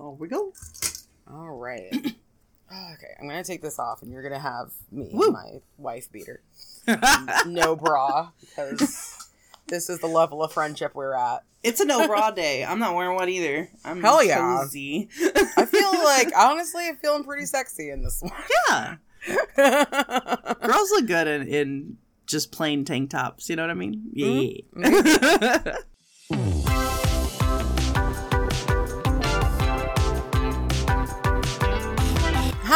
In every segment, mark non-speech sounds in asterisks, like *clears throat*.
Oh, we go. All right. *clears throat* okay, I'm gonna take this off, and you're gonna have me, Woo. my wife beater, *laughs* no bra, because this is the level of friendship we're at. It's a no bra *laughs* day. I'm not wearing one either. I'm Hell yeah. cozy. I feel *laughs* like honestly, I'm feeling pretty sexy in this one. yeah. Girls look good in, in just plain tank tops. You know what I mean? Yeah. Mm-hmm.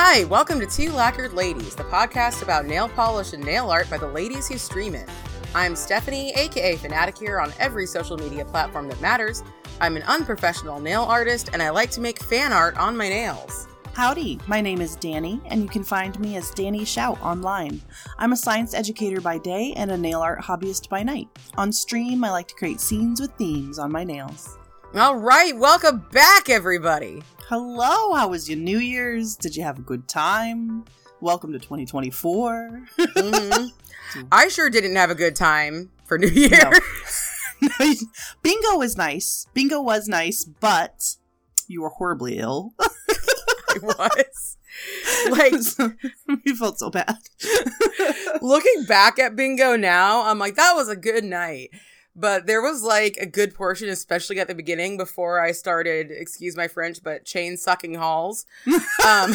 Hi, welcome to Two Lacquered Ladies, the podcast about nail polish and nail art by the ladies who stream it. I'm Stephanie, aka Fanaticure on every social media platform that matters. I'm an unprofessional nail artist and I like to make fan art on my nails. Howdy, my name is Danny, and you can find me as DanieShout online. I'm a science educator by day and a nail art hobbyist by night. On stream, I like to create scenes with themes on my nails. All right, welcome back, everybody. Hello, how was your New Year's? Did you have a good time? Welcome to 2024. Mhm. *laughs* I sure didn't have a good time for New Year. No. *laughs* *laughs* Bingo was nice. Bingo was nice, but you were horribly ill. I was. Like, you felt so bad. looking back at bingo now, I'm like, that was a good night. But there was like a good portion, especially at the beginning before I started, excuse my French, but chain sucking halls. *laughs* Um,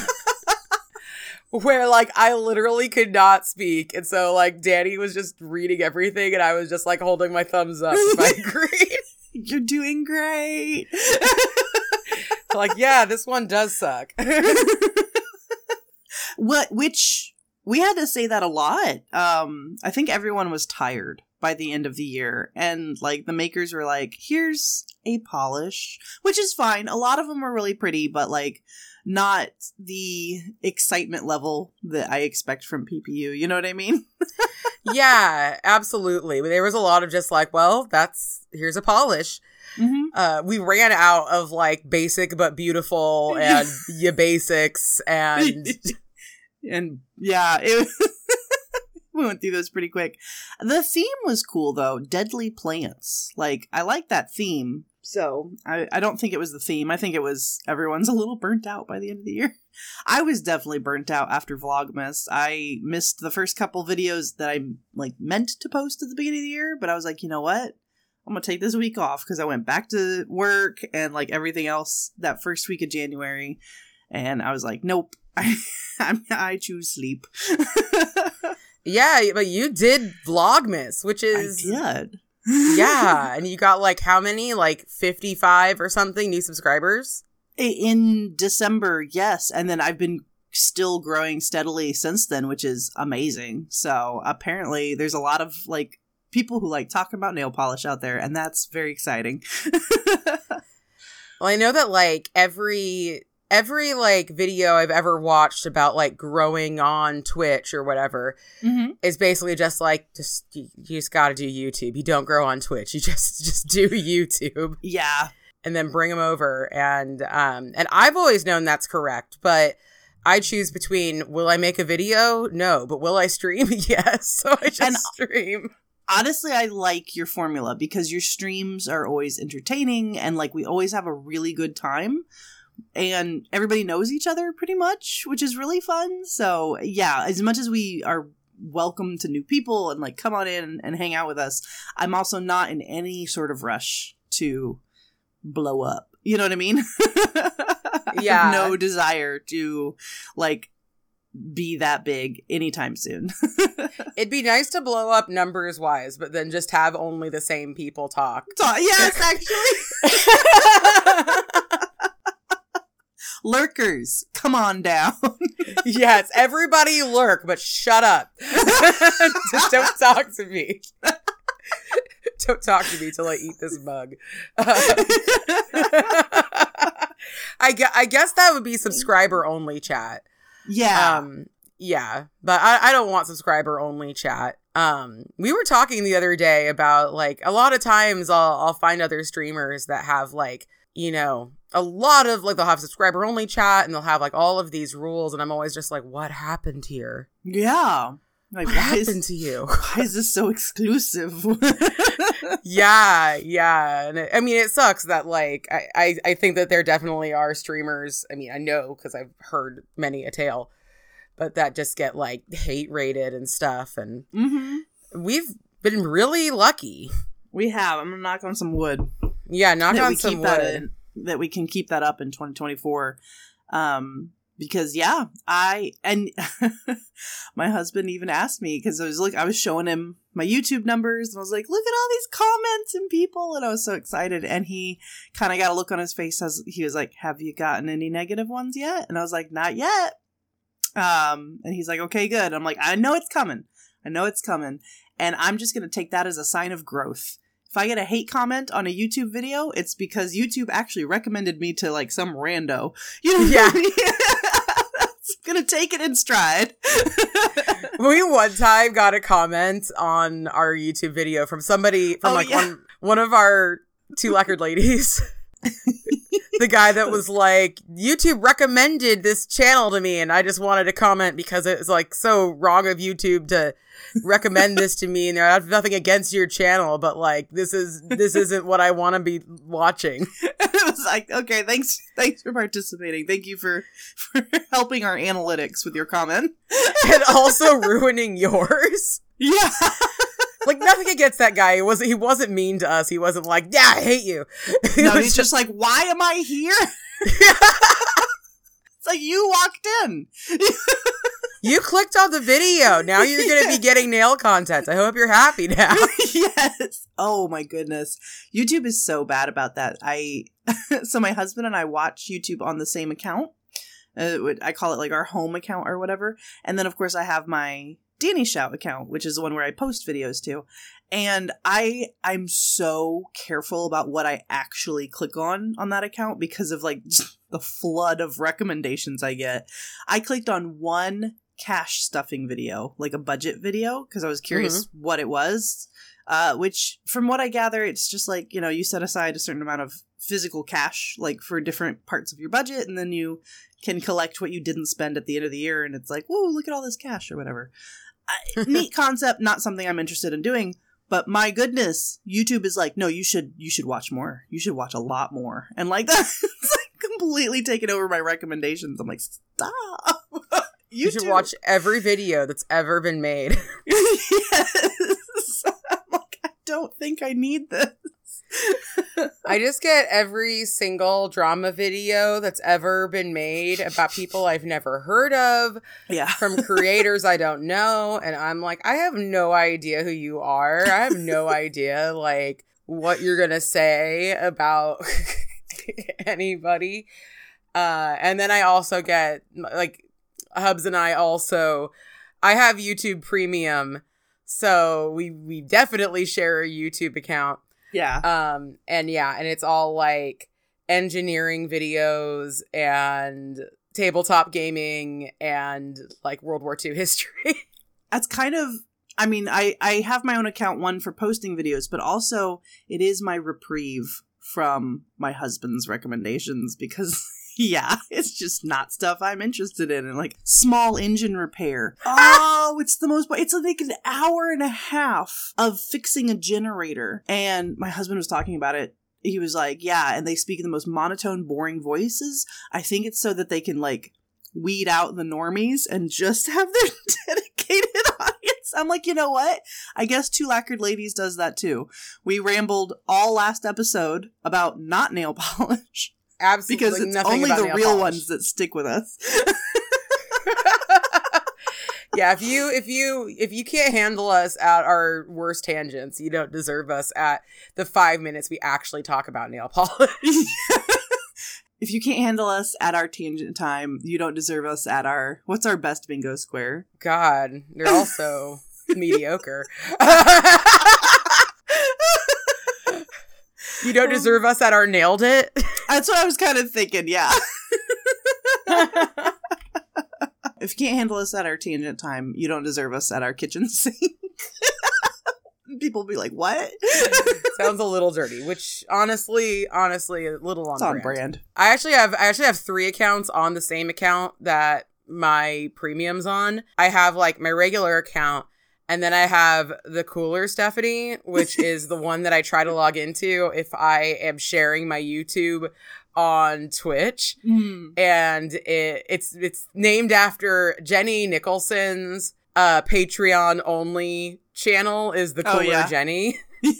where like I literally could not speak. And so like Danny was just reading everything and I was just like holding my thumbs up if I agreed. You're doing great. *laughs* like, yeah, this one does suck. *laughs* what which we had to say that a lot. Um I think everyone was tired by the end of the year and like the makers were like, "Here's a polish," which is fine. A lot of them are really pretty, but like not the excitement level that I expect from PPU. You know what I mean? *laughs* yeah, absolutely. There was a lot of just like, well, that's here's a polish. Mm-hmm. uh, we ran out of like basic but beautiful *laughs* and ya basics and *laughs* and yeah, it *laughs* we went through those pretty quick. The theme was cool though, deadly plants. Like I like that theme. So I, I don't think it was the theme. I think it was everyone's *laughs* a little burnt out by the end of the year. I was definitely burnt out after Vlogmas. I missed the first couple videos that I like meant to post at the beginning of the year, but I was like, you know what? I'm gonna take this week off because I went back to work and like everything else that first week of January, and I was like, nope, *laughs* I I choose sleep. Yeah but you did vlogmas which I is did. yeah *laughs* and you got like how many like 55 or something new subscribers in December, yes, and then I've been still growing steadily since then, which is amazing. So apparently, there's a lot of like people who like talking about nail polish out there, and that's very exciting. *laughs* well i know that like every every like video i've ever watched about like growing on twitch or whatever mm-hmm. is basically just like just you, you just gotta do youtube. You don't grow on twitch. You *laughs* just just do youtube. Yeah, and then bring them over. And um and I've always known that's correct but I choose between will I make a video? No but will I stream? *laughs* Yes. So I just And- stream. honestly, I like your formula because your streams are always entertaining and like we always have a really good time. And everybody knows each other pretty much, which is really fun. So, yeah, as much as we are welcome to new people and like come on in and hang out with us, I'm also not in any sort of rush to blow up. You know what I mean? *laughs* I Yeah. no desire to like be that big anytime soon. *laughs* it'd be nice to blow up numbers wise but then just have only the same people talk Ta- yes, actually. *laughs* Lurkers, come on down. *laughs* yes everybody lurk but shut up just *laughs* don't talk to me *laughs* don't talk to me till I eat this mug I, gue- I guess that would be subscriber only chat yeah. Um, yeah, but I, I don't want subscriber only chat. Um, we were talking the other day about like a lot of times I'll I'll find other streamers that have like you know a lot of like they'll have subscriber only chat and they'll have like all of these rules and I'm always just like what happened here? yeah. Like, what why happened is, to you? *laughs* why is this so exclusive? *laughs* yeah, yeah. And it, I mean, it sucks that like I, I I think that there definitely are streamers. I mean, I know because I've heard many a tale, but that just get like hate raided and stuff. And mm-hmm. we've been really lucky. We have. I'm gonna knock on some wood. Yeah, knock on some wood. that in, that we can keep that up in 2024. Um, because yeah, I and *laughs* my husband even asked me because I was like I was showing him my YouTube numbers and I was like, look at all these comments and people, and I was so excited. And he kind of got a look on his face as he was like, "Have you gotten any negative ones yet?" And I was like, "Not yet." Um, and he's like, "Okay, good." I'm like, "I know it's coming. I know it's coming." And I'm just gonna take that as a sign of growth if I get a hate comment on a YouTube video, it's because YouTube actually recommended me to like some rando. You know, Yeah. *laughs* it's gonna take it in stride. *laughs* we one time got a comment on our YouTube video from somebody from Oh, like yeah. one one of our two lacquered ladies. The guy that *laughs* was like, YouTube recommended this channel to me, and I just wanted to comment because it was like so wrong of YouTube to recommend this to me. And I have nothing against your channel, but like this is this isn't what I want to be watching. *laughs* it was like, okay, thanks, thanks for participating. Thank you for for *laughs* helping our analytics with your comment. and also ruining yours. Yeah, Like nothing against that guy. He wasn't. He wasn't mean to us. He wasn't like, "Yeah, I hate you." He no, *laughs* he's just like, why am I here? *laughs* it's like you walked in. *laughs* You clicked on the video. Now you're going to Yeah. be getting nail content. I hope you're happy now. yes. Oh my goodness. YouTube is so bad about that. I so my husband and I watch YouTube on the same account. Uh, I call it like our home account or whatever. And then of course I have my DanieShout account, which is the one where I post videos to. And I I'm so careful about what I actually click on on that account because of like *laughs* the flood of recommendations I get. I clicked on one cash stuffing video, like a budget video, because I was curious what it was. Uh, which, from what I gather, it's just like you know you set aside a certain amount of physical cash, like for different parts of your budget, and then you can collect what you didn't spend at the end of the year, and it's like, whoa, look at all this cash or whatever. Neat *laughs* concept, not something I'm interested in doing. But my goodness, YouTube is like, no, you should you should watch more. You should watch a lot more, and like *laughs* that, it's like completely taken over my recommendations. I'm like, stop. *laughs* You should watch every video that's ever been made. yes. I'm like, I don't think I need this. I just get every single drama video that's ever been made about people I've never heard of yeah. from creators I don't know. And I'm like, I have no idea who you are. I have no *laughs* idea, like, what you're going to say about *laughs* anybody. Uh, and then I also get, like, Hubs and I also, I have YouTube Premium. So we, we definitely share a YouTube account. Yeah. Um, and yeah, and it's all like engineering videos and tabletop gaming and like World War II *laughs* history. That's kind of I mean, I I have my own account one for posting videos, but also it is my reprieve from my husband's recommendations because *laughs* *laughs* yeah, it's just not stuff I'm interested in and like small engine repair. Ah! Oh, it's the most it's like an hour and a half of fixing a generator. And my husband was talking about it he was like, yeah, and they speak in the most monotone, boring voices. I think it's so that they can like weed out the normies and just have their *laughs* dedicated audience. I'm like, you know what? I guess Two Lacquered Ladies does that too. We rambled all last episode about not nail polish Absolutely because it's nothing only about the real polish. ones that stick with us. *laughs* yeah, if you if you if you can't handle us at our worst tangents, you don't deserve us at the five minutes we actually talk about nail polish. *laughs* *laughs* if you can't handle us at our tangent time, you don't deserve us at our what's our best bingo square. God, they're also mediocre. You don't um, deserve us at our nailed it. *laughs* That's what I was kind of thinking, yeah. *laughs* if you can't handle us at our tangent time, you don't deserve us at our kitchen *laughs* sink. People will be like, what? Sounds a little dirty, which honestly, honestly, a little on, on brand. brand. I actually have I actually have three accounts on the same account that my premiums on. I have like my regular account and then I have the cooler Stephanie, which is the one that I try to log into if I am sharing my YouTube on Twitch. Mm. And it, it's it's named after Jenny Nicholson's uh Patreon only channel is the Oh, cooler yeah. Jenny. *laughs*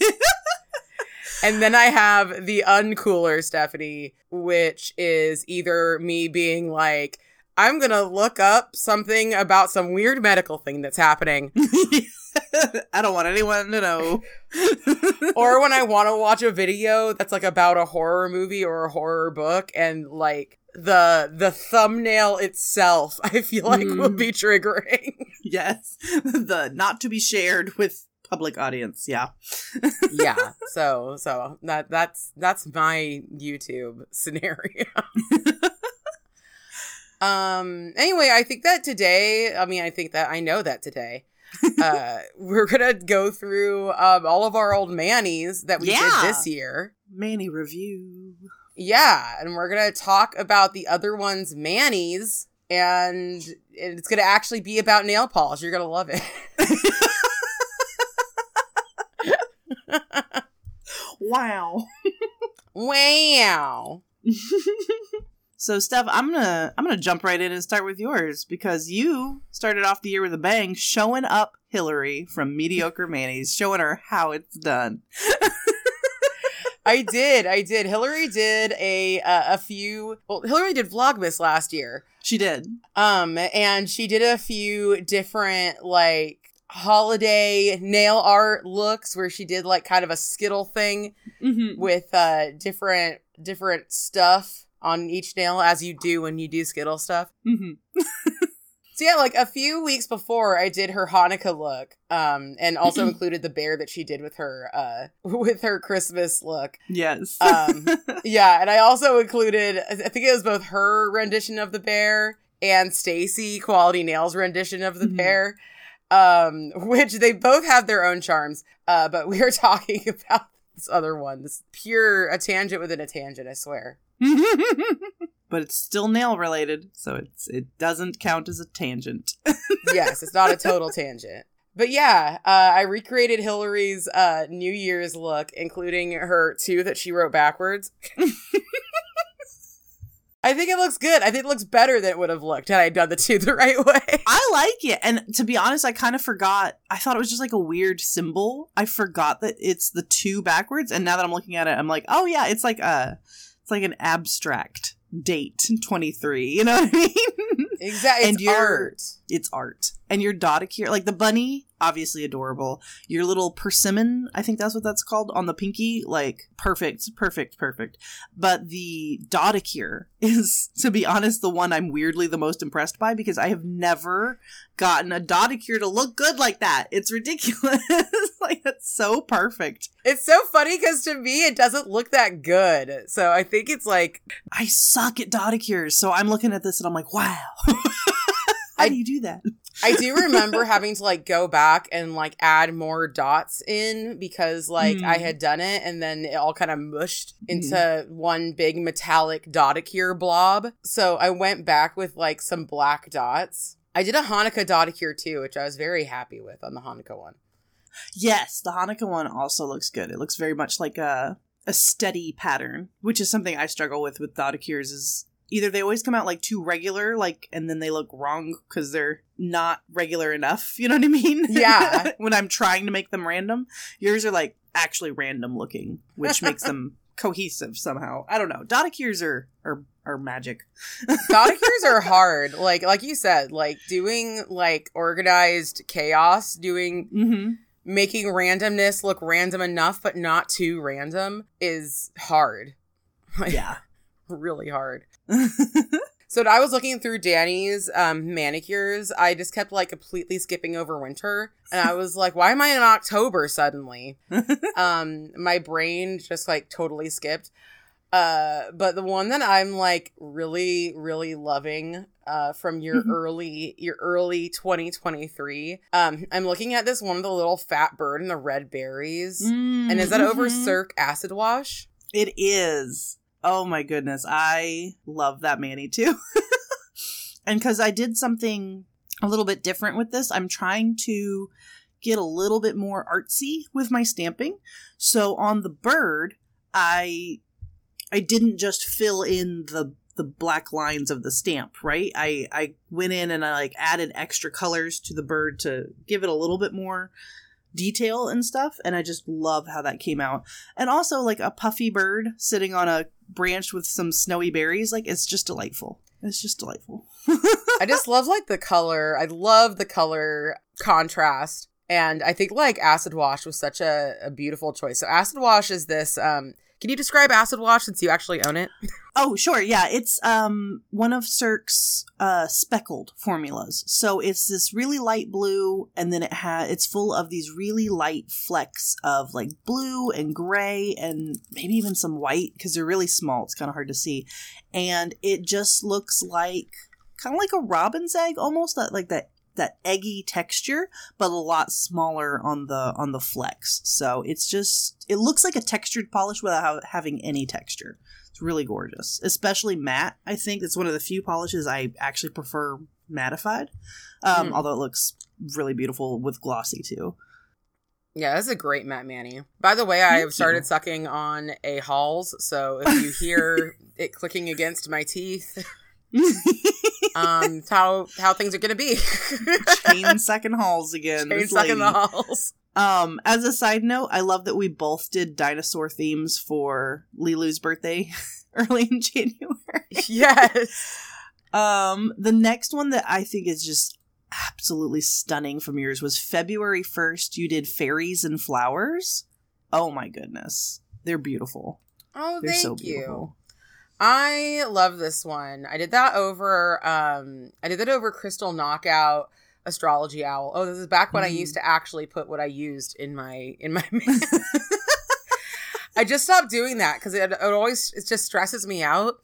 And then I have the uncooler Stephanie, which is either me being like, I'm gonna look up something about some weird medical thing that's happening, *laughs* I don't want anyone to know. *laughs* or when I want to watch a video that's like about a horror movie or a horror book, and like the the thumbnail itself, *laughs* I feel like will Mm. be triggering. yes, the not to be shared with public audience. Yeah. yeah, so so that that's that's my YouTube scenario. Um anyway, I think that today, I mean I think that I know that today uh *laughs* we're going to go through um all of our old manis that we Yeah. did this year. Mani review. Yeah, and we're going to talk about the other one's manis and it's going to actually be about nail polish. You're going to love it. *laughs* Wow. *laughs* wow. So Steph, I'm gonna I'm gonna jump right in and start with yours because you started off the year with a bang, showing up Hillary from Mediocre Manny's, showing her how it's done. *laughs* I did. I did. Hillary did a uh, a few. Well, Hillary did Vlogmas last year. She did. Um, and she did a few different like holiday nail art looks where she did like kind of a skittle thing Mm-hmm. with uh different different stuff on each nail as you do when you do skittle stuff. Mm-hmm. *laughs* So yeah, like a few weeks before I did her Hanukkah look, um, and also *clears throat* included the bear that she did with her uh *laughs* with her Christmas look. Yes. Um, *laughs* yeah, and I also included I think it was both her rendition of the bear and Stacy Quality Nails rendition of the Mhm. bear. Um, which they both have their own charms. Uh, but we are talking about this other one. This pure a tangent within a tangent, I swear. *laughs* but it's still nail related, so it's it doesn't count as a tangent. *laughs* yes, it's not a total *laughs* tangent. But yeah, uh, I recreated Hillary's uh, New Year's look, including her two that she wrote backwards. I think it looks good. I think it looks better than it would have looked had I done the two *laughs* the right way. I like it. And to be honest, I kind of forgot. I thought it was just like a weird symbol. I forgot that it's the two backwards. And now that I'm looking at it, I'm like, oh yeah, it's like a, it's like an abstract date 23. You know what I mean? Exactly. *laughs* And It's you're- art. it's art. And your dot here, like the bunny, obviously adorable. Your little persimmon, I think that's what that's called on the pinky, like perfect, perfect, perfect. But the dotticure *laughs* is, to be honest, the one I'm weirdly the most impressed by because I have never gotten a dotticure to look good like that. It's ridiculous. *laughs* like that's so perfect. It's so funny because to me it doesn't look that good. So I think it's like I suck at Dodicures, so I'm looking at this and I'm like, wow. *laughs* How I- do you do that? I do *laughs* remember having to like go back and like add more dots in because like I Mm. had done it and then it all kind of mushed into one big metallic dotticure blob. So I went back with like some black dots. I did a Hanukkah dotticure too, which I was very happy with on the Hanukkah one. Yes, the Hanukkah one also looks good. It looks very much like a a steady pattern, which is something I struggle with with Dodicures is either they always come out like too regular, like and then they look wrong because they're not regular enough. *laughs* You know what I mean? Yeah. *laughs* when I'm trying to make them random, yours are like actually random looking, which makes them *laughs* cohesive somehow. I don't know. Dodicures are are are magic. Dotacures are hard. Like like you said, like doing like organized chaos, doing Mm-hmm. making randomness look random enough but not too random is hard. Like, Yeah. really hard. *laughs* So I was looking through Danny's um, manicures. I just kept like completely skipping over winter, and I was like, "Why am I in October suddenly?" *laughs* um, my brain just like totally skipped. Uh, but the one that I'm like really, really loving uh, from your Mhm. early, your early 2023. Um, I'm looking at this one of the little fat bird and the red berries. And is that over Mhm. Cirque acid wash? It is. Oh my goodness. I love that mani too. *laughs* and because I did something a little bit different with this, I'm trying to get a little bit more artsy with my stamping. So on the bird, I I didn't just fill in the the black lines of the stamp, right? I I went in and I like added extra colors to the bird to give it a little bit more detail and stuff and I just love how that came out. And also like a puffy bird sitting on a branch with some snowy berries, like it's just delightful. It's just delightful. *laughs* I just love like the color. I love the color contrast. And I think like acid wash was such a, a beautiful choice. So acid wash is this um can you describe acid wash since you actually own it? *laughs* Oh, sure. Yeah, it's um one of Cirque's uh speckled formulas. So it's this really light blue and then it has it's full of these really light flecks of like blue and gray and maybe even some white because they're really small. It's kind of hard to see. And it just looks like kind of like a robin's egg almost that like that that eggy texture, but a lot smaller on the on the flex. So it's just it looks like a textured polish without having any texture. It's really gorgeous, especially matte. I think it's one of the few polishes I actually prefer mattified, um, mm. although it looks really beautiful with glossy too. Yeah, that's a great matte mani. By the way, I have started sucking on a Halls, so if you *laughs* hear it clicking against my teeth, *laughs* um, how how things are gonna be. Chain sucking halls again. *laughs* Chain sucking the halls. Um, as a side note, I love that we both did dinosaur themes for Lilu's birthday *laughs* early in January. *laughs* Yes. um, the next one that I think is just absolutely stunning from yours was February 1st. You did fairies and flowers. Oh my goodness. They're beautiful. Oh, They're thank so beautiful. you. I love this one. I did that over um I did that over Crystal Knockout Astrology Owl. Oh, this is back when mm. I used mm-hmm. to actually put what I used in my in my *laughs* I just stopped doing that cuz it, it always it just stresses me out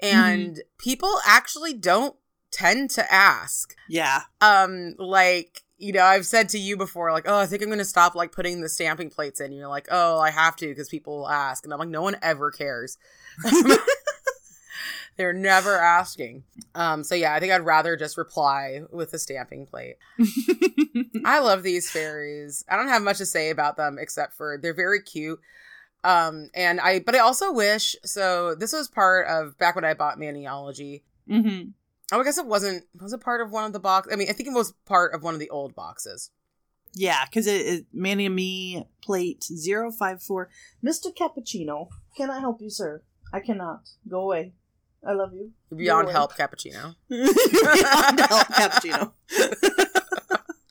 and mm. people actually don't tend to ask. Yeah. Um like you know, I've said to you before, like, oh, I think I'm going to stop like putting the stamping plates in. You're like, oh, I have to because people will ask, and I'm like, no one ever cares. *laughs* They're never asking. Um, so yeah, I think I'd rather just reply with a stamping plate. *laughs* I love these fairies. I don't have much to say about them except for they're very cute. Um, and I, but I also wish. So this was part of back when I bought Maniology. Mm-hmm. Oh, I guess it wasn't. Was it part of one of the box? I mean, I think it was part of one of the old boxes. Yeah, because it, it Manny and me plate 054. Mr. Cappuccino, can I help you, sir? I cannot. Go away. I love you. *laughs* Beyond help, cappuccino. Beyond help, cappuccino.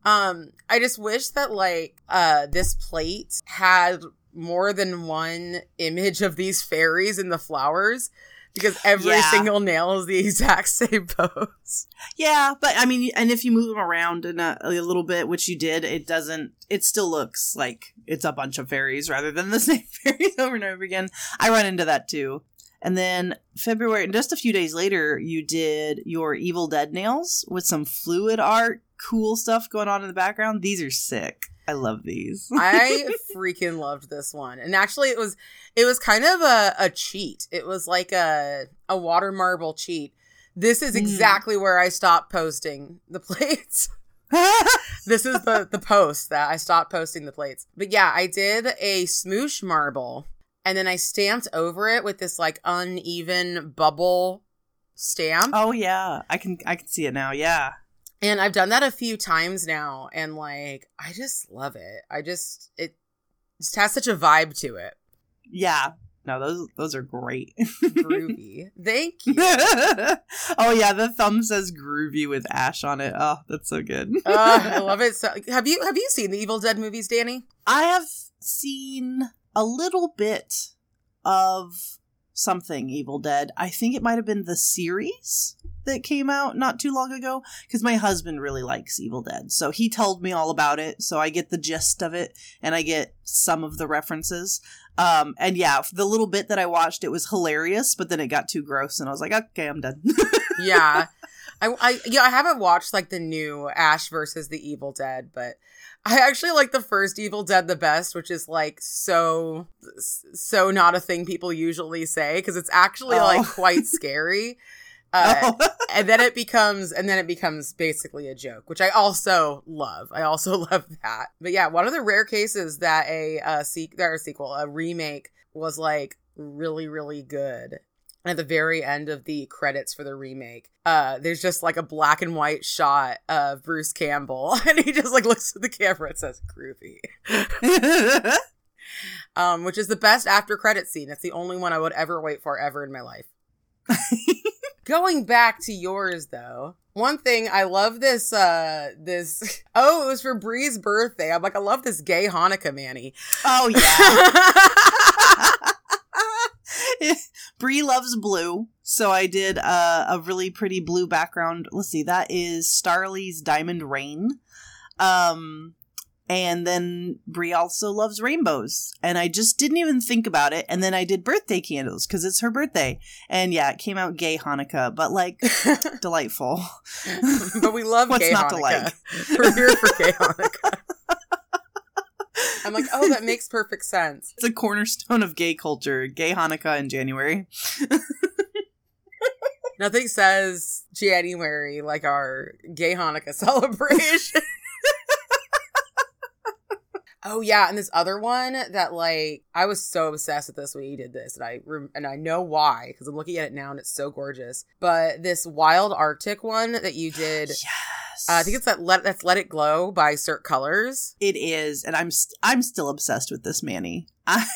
um, I just wish that like uh this plate had more than one image of these fairies and the flowers because every yeah. single nail is the *laughs* exact same pose. Yeah, but I mean, and if you move them around in a, a, little bit, which you did, it doesn't. It still looks like it's a bunch of fairies rather than the *laughs* same fairies over and over again. I run into that too. And then February, and just a few days later, you did your Evil Dead nails with some fluid art, cool stuff going on in the background. These are sick. I love these. I *laughs* freaking loved this one. And actually it was it was kind of a, a cheat. It was like a a water marble cheat. This is mm. exactly mm. where I stopped posting the *laughs* plates. *laughs* this is the the post that I stopped posting the plates. But yeah, I did a smoosh marble and then I stamped over it with this like uneven bubble stamp. Oh yeah, I can I can see it now. Yeah. And I've done that a few times now and like I just love it. I just it just has such a vibe to it. Yeah. No, those those are great. groovy. *laughs* Thank you. *laughs* oh yeah, the thumb says groovy with ash on it. Oh, that's so good. uh, I love *laughs* it. So have you have you seen the Evil Dead movies, Danny? I have seen a little bit of something Evil Dead. I think it might have been the series that came out not too long ago because my husband really likes Evil Dead. So he told me all about it. So I get the gist of it and I get some of the references. Um, and yeah, the little bit that I watched, it was hilarious, but then it got too gross and I was like, okay, I'm done. *laughs* yeah. I, I, yeah, I haven't watched like the new Ash versus the Evil Dead, but I actually like the first Evil Dead the best, which is like so so not a thing people usually say because it's actually oh. like quite *laughs* scary. Uh, oh. and then it becomes and then it becomes basically a joke which i also love i also *laughs* love that but yeah one of the rare cases that a uh se- that a sequel a remake was like really really good at the very end of the credits for the remake uh there's just like a black and white shot of bruce campbell *laughs* and he just like looks at the camera and says groovy *laughs* um which is the best after credit scene it's the only one i would ever wait for ever in my life *laughs* Going back to yours though, one thing I love this uh this oh, it was for Bree's birthday. I'm like, I love this gay Hanukkah mani. Oh yeah. *laughs* Bree loves blue, so I did uh, a really pretty blue background. Let's see, that is Starrily's Diamond Rain. Um, and then Bree also loves rainbows. And I just didn't even think about it. And then I did birthday candles because it's her birthday. And yeah, it came out gay Hanukkah, but like *laughs* delightful. but we love *laughs* What's gay not Hanukkah. to like? We're here for gay Hanukkah. I'm like, oh, that makes perfect sense. It's a cornerstone of gay culture. Gay Hanukkah in January. *laughs* Nothing says January like our gay Hanukkah *laughs* celebration. *laughs* oh yeah, and this other one that like I was so obsessed with this when you did this, and I rem- and I know why because I'm looking at it now and it's so gorgeous. But this wild Arctic one that you did, *gasps* Yes. Uh, I think it's that let that's Let It Glow by Cirque Colors. It is, and I'm st- I'm still obsessed with this mani. *laughs* I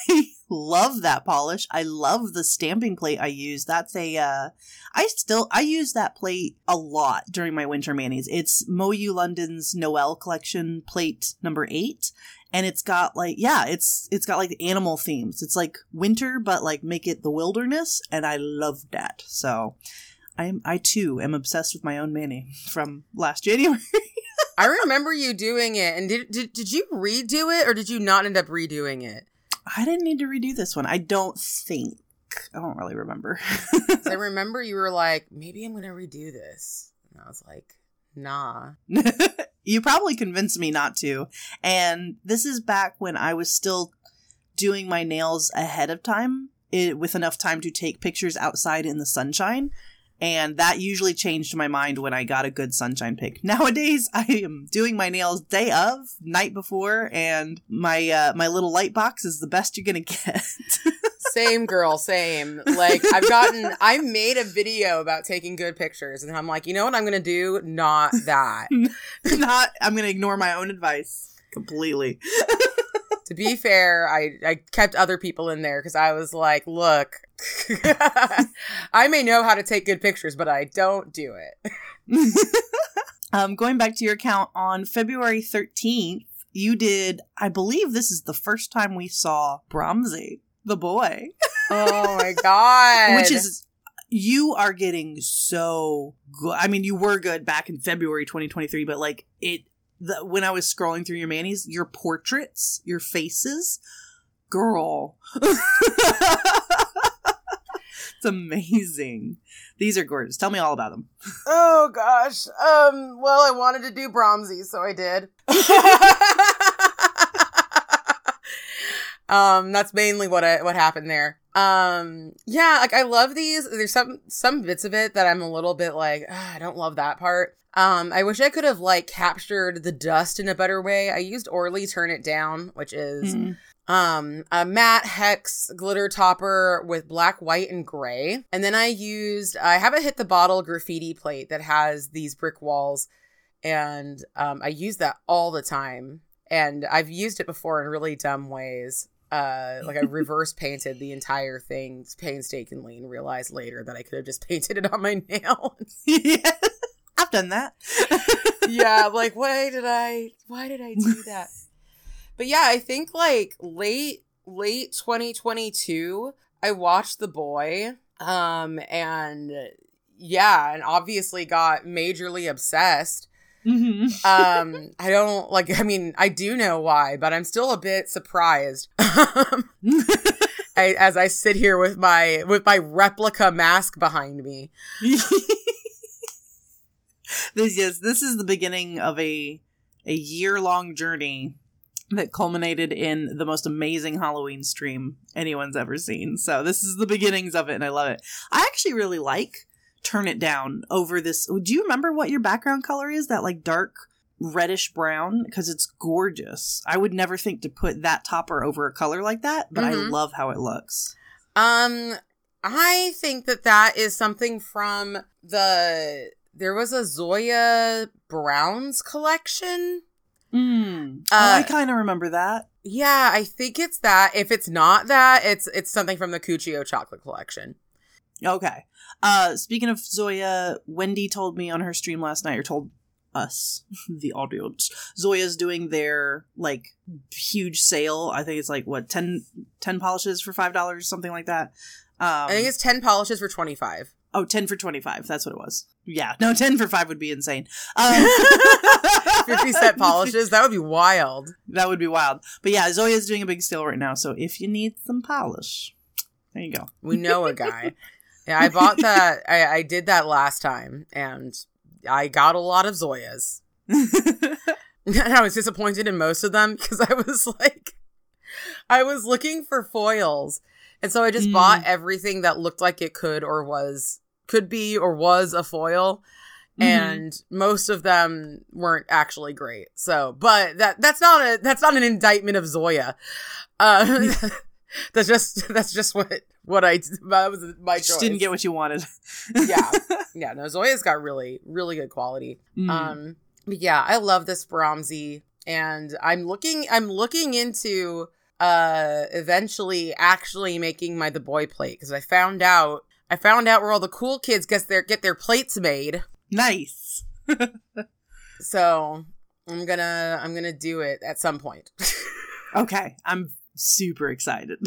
love that polish. I love the stamping plate I use. That's a uh I still I use that plate a lot during my winter manis. It's MoYou London's Noel collection plate number 8 and it's got like yeah, it's it's got like animal themes. It's like winter but like make it the wilderness and I love that. So I'm I too am obsessed with my own mani from last January. *laughs* I remember you doing it, and did, did did you redo it or did you not end up redoing it? I didn't need to redo this one. I don't think. I don't really remember. *laughs* I *laughs* remember you were like, maybe I'm gonna redo this, and I was like, nah. you probably convinced me not to. And this is back when I was still doing my nails ahead of time it, with enough time to take pictures outside in the sunshine. And that usually changed my mind when I got a good sunshine pic. Nowadays, *laughs* I am doing my nails day of, night before, and my uh, my little light box is the best you're gonna *laughs* get. Same girl, same. Like I've gotten, I made a video about taking good pictures, and I'm like, you know what I'm gonna do? Not that. *laughs* Not, I'm gonna ignore my own advice completely. To be fair, I I kept other people in there because I was like, look, *laughs* I may know how to take good pictures, but I don't do it. *laughs* um, going back to your account on February 13th, you did, I believe this is the first time we saw Brahmsy, the boy, Oh my *laughs* god! which is, you are getting so good. I mean, you were good back in February 2023, but like it, the, when I was scrolling through your manis, your portraits, your faces, girl. *laughs* it's amazing. These are gorgeous. Tell me all about them. Oh gosh. Um. Well, I wanted to do Brahmsy, so I did. *laughs* um. That's mainly what I, what happened there. Um. Yeah. Like I love these. There's some some bits of it that I'm a little bit like "Ah, I don't love that part. Um. I wish I could have like captured the dust in a better way. I used Orly Turn It Down, which is Mm. um a matte hex glitter topper with black white and gray and then i used i have a hit the bottle graffiti plate that has these brick walls and um i use that all the time and i've used it before in really dumb ways uh like i *laughs* reverse painted the entire thing painstakingly and realized later that i could have just painted it on my *laughs* nail *laughs* yeah, done that. *laughs* yeah, like why did I why did I do *laughs* that? But yeah, I think like late late 2022, I watched The Boy um and yeah, and obviously got majorly obsessed. Mhm. Um *laughs* I don't like I mean, I do know why, but I'm still a bit surprised. Um, I, as I sit here with my with my replica mask behind me. *laughs* this yes, this is the beginning of a a year long journey that culminated in the most amazing Halloween stream anyone's ever seen. So this is the beginnings of it, and I love it. I actually really like turn it down over this. Do you remember what your background color is? That like dark reddish brown because it's gorgeous. I would never think to put that topper over a color like that, but I Mhm. love how it looks. Um, I think that that is something from the. There was a Zoya Browns collection. Mm. Uh, oh, I kind of remember that. Yeah, I think it's that. If it's not that, it's it's something from the Cuccio chocolate collection. Okay. Uh, speaking of Zoya, Wendy told me on her stream last night, or told us, *laughs* the audience, Zoya's doing their like huge sale. I think it's like what 10, 10 polishes for five dollars, something like that. Um, I think it's ten polishes for twenty five. Oh 10 for twenty five. That's what it was. Yeah, no, *laughs* ten for five would be insane. *laughs* Um, Fifty cent *laughs* polishes. That would be wild. That would be wild. But yeah, Zoya's doing a big sale right now. So if you need some polish, there you go. We know a guy. Yeah, I bought that. I, I did that last time, and I got a lot of Zoyas. And I was disappointed in most of them because I was like, I was looking for foils. And so I just Mm. bought everything that looked like it could or was, could be or was a foil. Mhm. And most of them weren't actually great. So, but that, that's not a, that's not an indictment of Zoya. Uh, *laughs* *laughs* that's just, that's just what, what I, that was my choice. Just didn't get what you wanted. yeah. *laughs* Yeah. No, Zoya's got really, really good quality. Mm. Um, but yeah, I love this Brahmsy, and I'm looking, I'm looking into uh eventually actually making my the boy plate because I found out, I found out where all the cool kids get their get their plates made. nice. *laughs* So I'm gonna, I'm gonna do it at some point. *laughs* Okay, I'm super excited.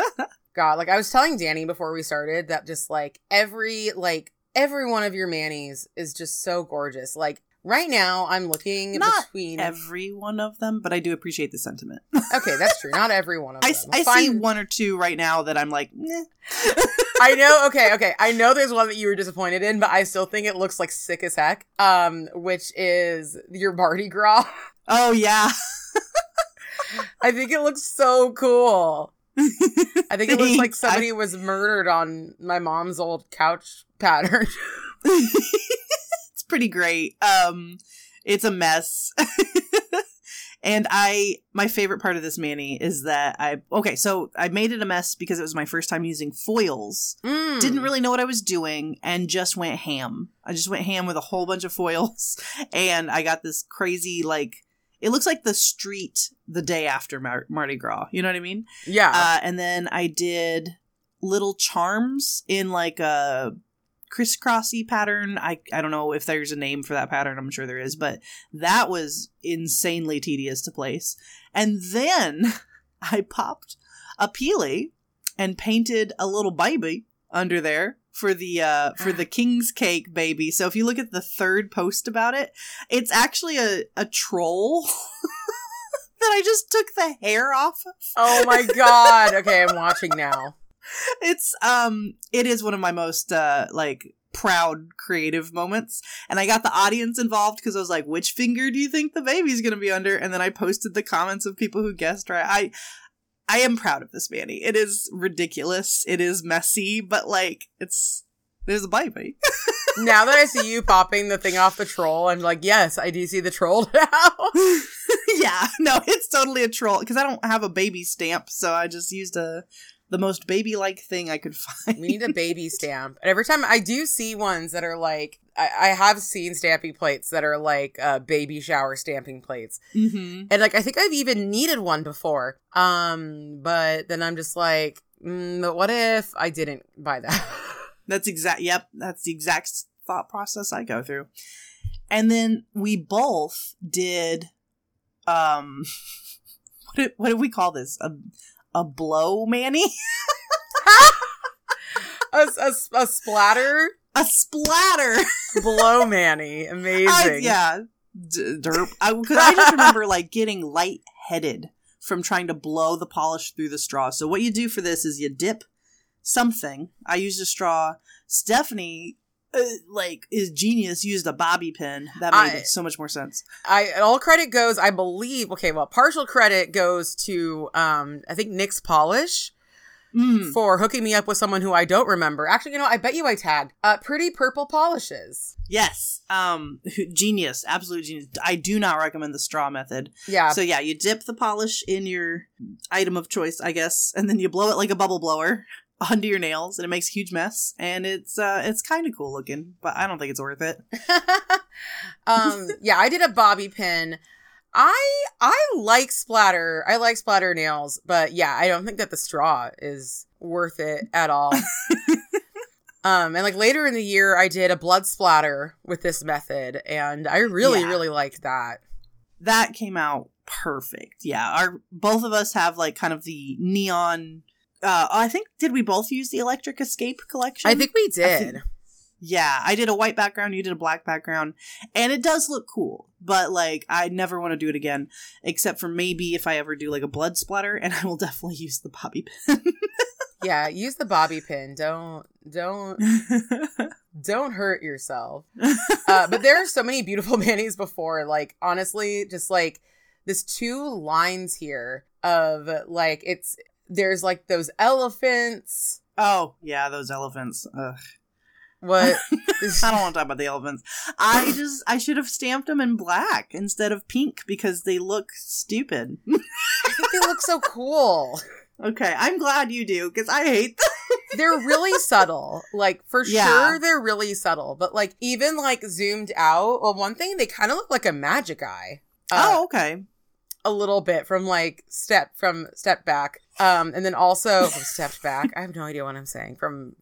*laughs* God, like I was telling Danny before we started that just like every like every one of your manis is just so gorgeous. Like right now, I'm looking Not between. Every one of them, but I do appreciate the sentiment. okay, that's true. Not every one of *laughs* I, them. I Fine. see one or two right now that I'm like. I know. *laughs* Okay, okay. I know there's one that you were disappointed in, but I still think it looks like sick as heck. Um, which is your Mardi Gras. *laughs* oh yeah. I think it looks so cool. I think it looks like somebody was murdered on my mom's old couch pattern. Pretty great. Um, it's a mess. *laughs* and I, my favorite part of this mani is that I, okay, so I made it a mess because it was my first time using foils. Mm. Didn't really know what I was doing and just went ham. I just went ham with a whole bunch of foils *laughs* and I got this crazy, like, it looks like the street the day after Mar- Mardi Gras. You know what I mean? Yeah. Uh, and then I did little charms in like a crisscrossy pattern. I I don't know if there's a name for that pattern. I'm sure there is, but that was insanely tedious to place. And then *laughs* I popped a peely and painted a little baby under there for the uh for the king's cake baby. So if you look at the third post about it, it's actually a a troll *laughs* that I just took the hair off of. oh my god. Okay, I'm watching now. It's um it is one of my most uh like proud creative moments. And i got the audience involved because i was like which finger do you think the baby's gonna be under? And then i posted the comments of people who guessed right? I i am proud of this mani. It is ridiculous. It is messy but like it's there's a baby *laughs* Now that I see you popping the thing off the troll, I'm like, yes, I do see the troll *laughs* now. *laughs* yeah. No it's totally a troll because i don't have a baby stamp so i just used a the most baby like thing i could *laughs* find We need a baby stamp. And every time I do see ones that are like, I, I have seen stamping plates that are like uh, baby shower stamping plates. hmm And like, I think I've even needed one before. Um, but then I'm just like, mm, but what if I didn't buy that? *laughs* That's exact. Yep, that's the exact thought process I go through. And then we both did, um, *laughs* what did, what did we call this? A a blow mani, *laughs* *laughs* a, a, a splatter a splatter. *laughs* blow mani. Amazing. I, yeah, D- derp. Because I, just remember like getting lightheaded from trying to blow the polish through the straw. So what you do for this is you dip something. I used a straw. Stephanie. Uh, like is genius used a bobby pin that made I- so much more sense I all credit goes, I believe. Okay, well, partial credit goes to um, I think Nick's polish. Mm. for hooking me up with someone who I don't remember. Actually, you know, I bet you I tagged uh, Pretty Purple Polishes. Yes. Um genius. Absolute genius. I do not recommend the straw method. Yeah, So yeah, you dip the polish in your item of choice, I guess, and then you blow it like a bubble blower onto your nails and it makes a huge mess and it's uh it's kind of cool looking, but I don't think it's worth it. *laughs* um, yeah, I did a bobby pin. I I like splatter. I like splatter nails, but yeah, I don't think that the straw is worth it at all. *laughs* um, and like later in the year, I did a blood splatter with this method, and I really Yeah. really liked that. That came out perfect. Yeah, our both of us have like kind of the neon uh I think did we both use the electric escape collection? I think we I did. think- Yeah, I did a white background, you did a black background, and it does look cool. But like, I never want to do it again, except for maybe if I ever do like a blood splatter, and *laughs* I will definitely use the bobby pin. *laughs* yeah, use the bobby pin. Don't don't *laughs* don't hurt yourself. uh, but there are so many beautiful manis before. Like honestly, just like this two lines here of like it's there's like those elephants. oh yeah, those elephants. Ugh. What *laughs* I don't want to talk about the elephants. I *laughs* just I should have stamped them in black instead of pink because they look stupid. I think they look so cool. *laughs* okay, I'm glad you do because I hate them. They're really subtle. Like for Yeah. sure they're really subtle. But like even like zoomed out, well one thing they kind of look like a magic eye. Uh, oh, okay. A little bit from like step from step back um and then also *laughs* from stepped back i have no idea what i'm saying from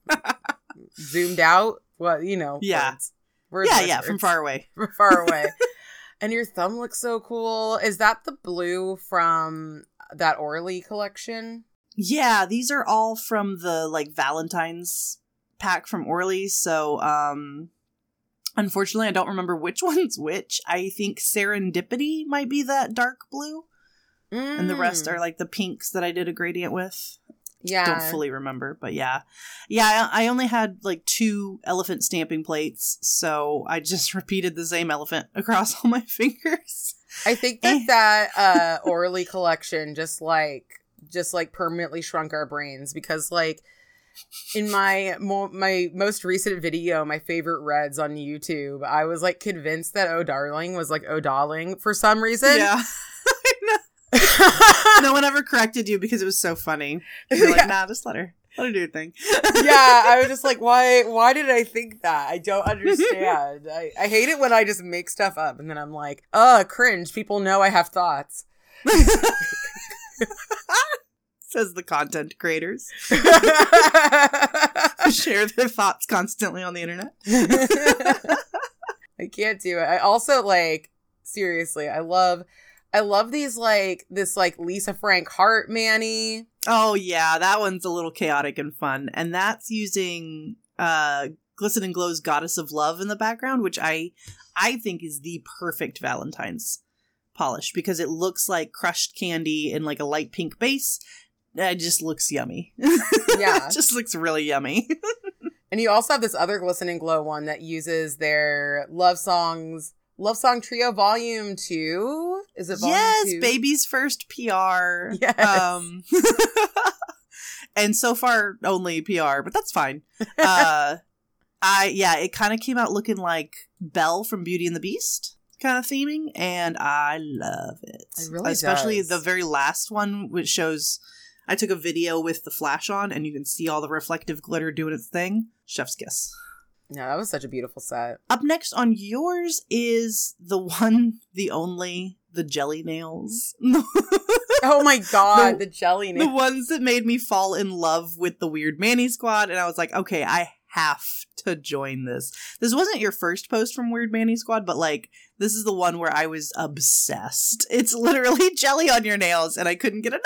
zoomed out what you know Yeah. words. Words Yeah, yeah, from words. far away. *laughs* from far away *laughs* and your thumb looks so cool is that the blue from that orly collection Yeah, these are all from the like Valentine's pack from Orly. So, um, unfortunately, I don't remember which *laughs* one's which. I think Serendipity might be that dark blue, and the rest Mm. are like the pinks that I did a gradient with. yeah Don't fully remember, but yeah, yeah. I, I only had like two elephant stamping plates, so I just *laughs* repeated the same elephant across all my *laughs* fingers. i think that Eh. that uh orly collection just like just like permanently shrunk our brains because like in my mo- my most recent video, my favorite reds on YouTube, I was like convinced that Oh Darling was like Oh Darling for some reason. Yeah, *laughs* no one ever corrected you because it was so funny. *laughs* You're like, yeah. nah, just let her, let her do her thing. *laughs* yeah, I was just like, why? Why did I think that? I don't understand. I, I hate it when I just make stuff up and then I'm like, uh, cringe. People know I have thoughts. Says the content creators *laughs* *laughs* share their thoughts constantly on the internet. I can't do it. I also like seriously, I love I love these like this like Lisa Frank Heart Mani. Oh yeah, that one's a little chaotic and fun, and that's using uh Glisten and Glow's Goddess of Love in the background, which I I think is the perfect Valentine's polish because it looks like crushed candy in like a light pink base. It just looks yummy. Yeah. *laughs* it just looks really yummy. *laughs* And you also have this other Glisten and Glow one that uses their love songs Love Song Trio Volume 2. Is it volume yes, two? baby's first PR. Yes. Um, *laughs* and so far only PR, but that's fine. Uh, I yeah, it kind of came out looking like Belle from Beauty and the Beast kind of theming, and I love it. It really especially does. the very last one, which shows. I took a video with the flash on, and you can see all the reflective glitter doing its thing. Chef's kiss. No, that was such a beautiful set. Up next on yours is the one, the only, the jelly nails. *laughs* Oh my god, The- the, jelly nails. the ones that made me fall in love with the weird Mani Squad, and I was like, okay, I have to join this. This wasn't your first post from Weird Mani Squad, but like this is the one where I was obsessed. It's literally *laughs* jelly on your nails, and I couldn't get enough.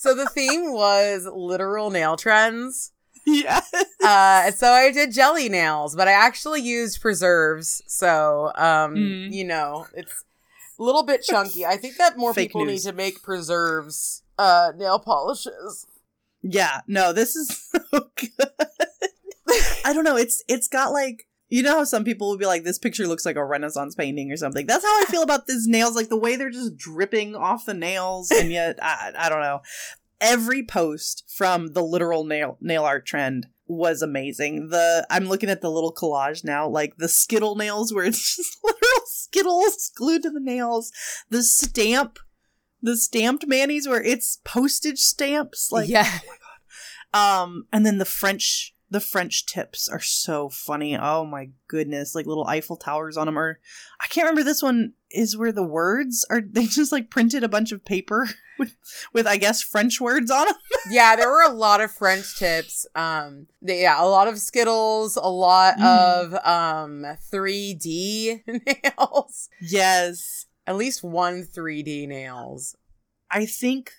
So the theme was literal nail trends. *laughs* yeah, Uh, so I did jelly nails, but I actually used preserves. So, um, Mm. you know, it's a little bit chunky. I think that more Fake people news. need to make preserves uh, nail polishes. yeah. No, this is *laughs* so good. I don't know. It's it's got like. You know how some people will be like, this picture looks like a Renaissance painting or something. That's how I feel about these nails. Like the way they're just dripping off the nails, and yet I, I don't know. every post from the literal nail nail art trend was amazing. The I'm looking at the little collage now, like the Skittle nails where it's *laughs* just literal Skittles glued to the nails. The stamp, the stamped manis where it's postage stamps. Like yeah. um, and then the French the French tips are so funny. Oh my goodness, like little Eiffel towers on them. Or I can't remember this one is where the words are. *laughs* They just like printed a bunch of paper *laughs* with, with I guess French words on them. *laughs* yeah, there were a lot of French tips. Um, they, yeah, a lot of Skittles, a lot Mm. of um 3D nails. Yes, At least one 3D nails. I think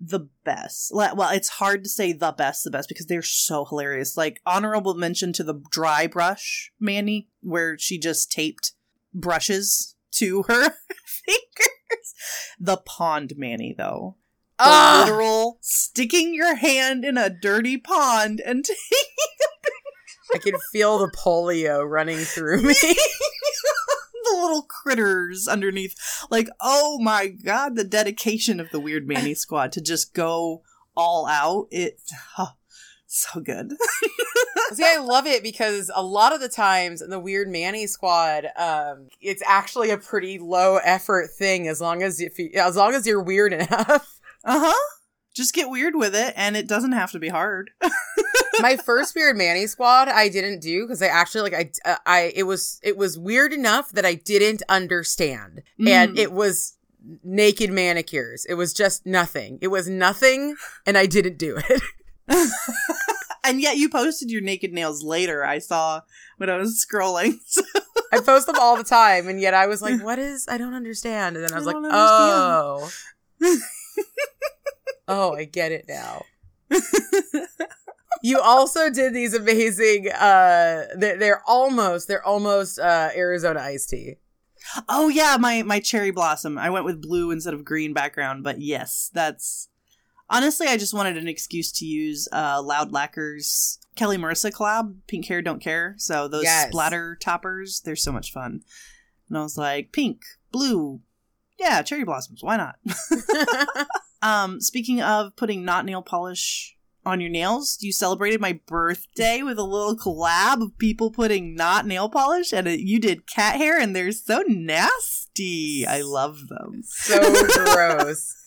the best. Well, it's hard to say the best, the best because they're so hilarious. Like honorable mention to the dry brush Mani, where she just taped brushes to *laughs* her fingers. The pond Mani, though. The Ah! literal sticking your hand in a dirty pond and *laughs* I can feel the polio running through me. *laughs* the little critters underneath. Like, oh my god, the dedication of the Weird Mani *laughs* squad to just go all out. It huh, so good. *laughs* See, I love it because a lot of the times in the Weird Mani Squad, um, it's actually a pretty low effort thing as long as if you, as long as you're weird *laughs* enough. Uh-huh. Just get weird with it and it doesn't have to be hard. My first Weird Mani Squad, I didn't do because I actually like I uh, I it was it was weird enough that I didn't understand, and Mm. it was naked manicures. It was just nothing. It was nothing, and I didn't do it. *laughs* and yet you posted your naked nails later. I saw when I was scrolling. I post them all the time, and yet I was like, *laughs* "What is? I don't understand." And then I was I like, don't "Oh, *laughs* oh, I get it now." You also did these amazing. uh They're, they're almost they're almost uh Arizona iced tea. oh yeah, my my cherry blossom. I went with blue instead of green background, but yes, that's honestly I just wanted an excuse to use uh Loud Lacquer's Kelly Marissa collab, Pink Hair Don't Care. So those Yes. splatter toppers, they're so much fun. And I was like, pink, blue, yeah, cherry blossoms, why not? *laughs* *laughs* Um, speaking of putting not nail polish on your nails, you celebrated my birthday with a little collab of people putting not nail polish, and it, you did cat hair, and they're so nasty. I love them. so gross. *laughs*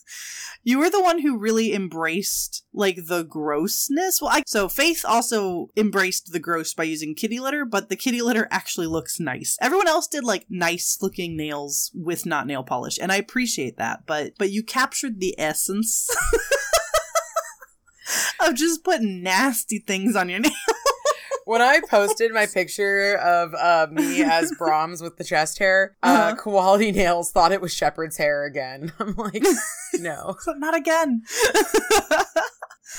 You were the one who really embraced like the grossness. Well, I, so Faith also embraced the gross by using kitty litter, but the kitty litter actually looks nice. Everyone else did like nice looking nails with not nail polish, and I appreciate that. But but you captured the essence *laughs* *laughs* of just putting nasty things on your *laughs* nails. When I posted my picture of uh, me as *laughs* Brahms with the chest hair, uh, Uh-huh. Quality Nails thought it was Shepherd's hair again. I'm like, no, Not again.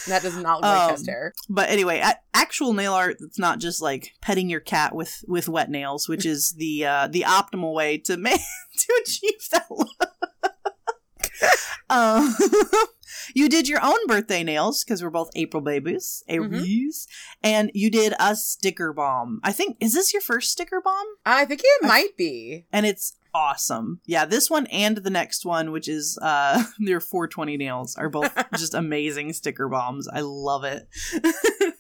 that does not look like Um, chest hair. But anyway, a- actual nail art that's not just like petting your cat with with wet nails, which is the uh, the optimal way to ma- to achieve that look. um, you did your own birthday nails because we're both April babies, Aries, and you did a sticker bomb. I think is this your first sticker bomb? I think it might be. And it's awesome. Yeah, this one and the next one, which is uh *laughs* your 420 nails, are both *laughs* just amazing sticker bombs. I love it. *laughs*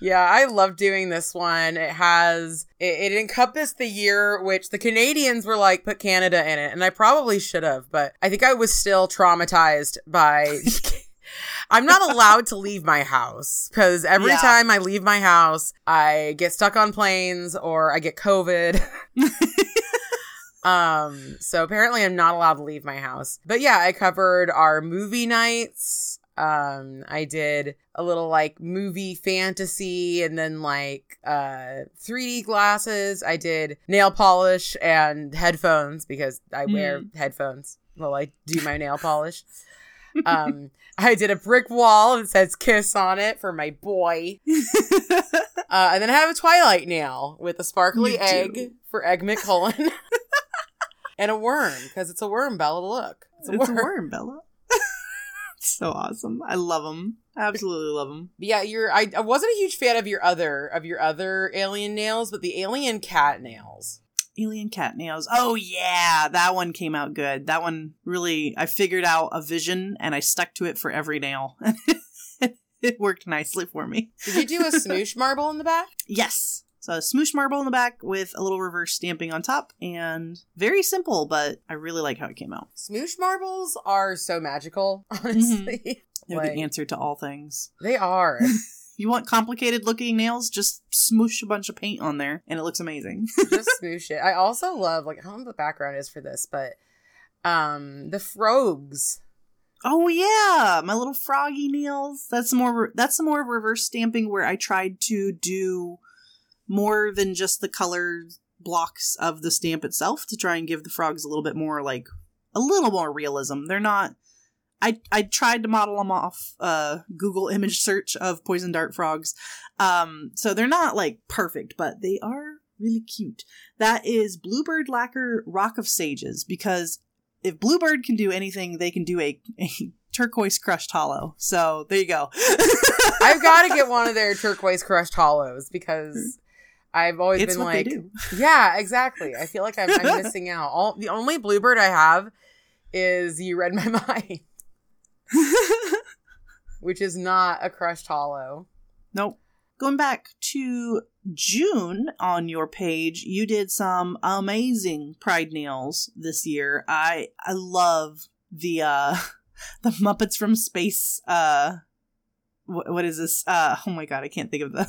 Yeah, I love doing this one. It has it, it encompassed the year, which the Canadians were like, put Canada in it, and I probably should have, but I think I was still traumatized by. *laughs* I'm not allowed to leave my house because every Yeah. time I leave my house, I get stuck on planes or I get COVID. *laughs* um, so apparently I'm not allowed to leave my house. But yeah, I covered our movie nights. Um, I did a little like movie fantasy and then like uh 3D glasses. I did nail polish and headphones because I wear headphones while I do my nail polish. *laughs* Um, I did a brick wall that says kiss on it for my boy. *laughs* Uh, and then I have a Twilight nail with a sparkly You do. egg for Egg McCullen. *laughs* and a worm, because it's a worm, Bella. Look. It's a It's a worm, Bella. So awesome. I love them. Absolutely love them. Yeah, you're I, I wasn't a huge fan of your other of your other alien nails, but the alien cat nails. Alien cat nails. Oh yeah, that one came out good. That one really I figured out a vision and I stuck to it for every nail. *laughs* it worked nicely for me. Did you do a *laughs* smoosh marble in the back? Yes. So a smoosh marble in the back with a little reverse stamping on top and very simple, but I really like how it came out. Smoosh marbles are so magical, *laughs* honestly. They're the answer to all things. They are. *laughs* *laughs* You want complicated looking nails? Just smoosh a bunch of paint on there and it looks amazing. just smoosh it. I also love like I don't know what the background is for this, but um the frogs. Oh yeah, my little froggy nails. That's more that's some more reverse stamping where I tried to do more than just the color blocks of the stamp itself to try and give the frogs a little bit more like a little more realism. They're not I I tried to model them off uh Google *laughs* image search of poison dart frogs. Um so they're not like perfect, but they are really cute. That is Bluebird Lacquer Rock of Sages because if Bluebird can do anything, they can do a, a turquoise crushed holo. So there you go. *laughs* I've got to get one of their turquoise crushed holos because I've always it's been like, *laughs* yeah, exactly. I feel like I'm, I'm *laughs* missing out. All the only Bluebird I have is you read my *laughs* mind. which is not a crushed holo. Nope. Going back to June on your page, you did some amazing pride nails this year. I I love the uh the Muppets from Space uh what, what is this? Uh oh my god, I can't think of the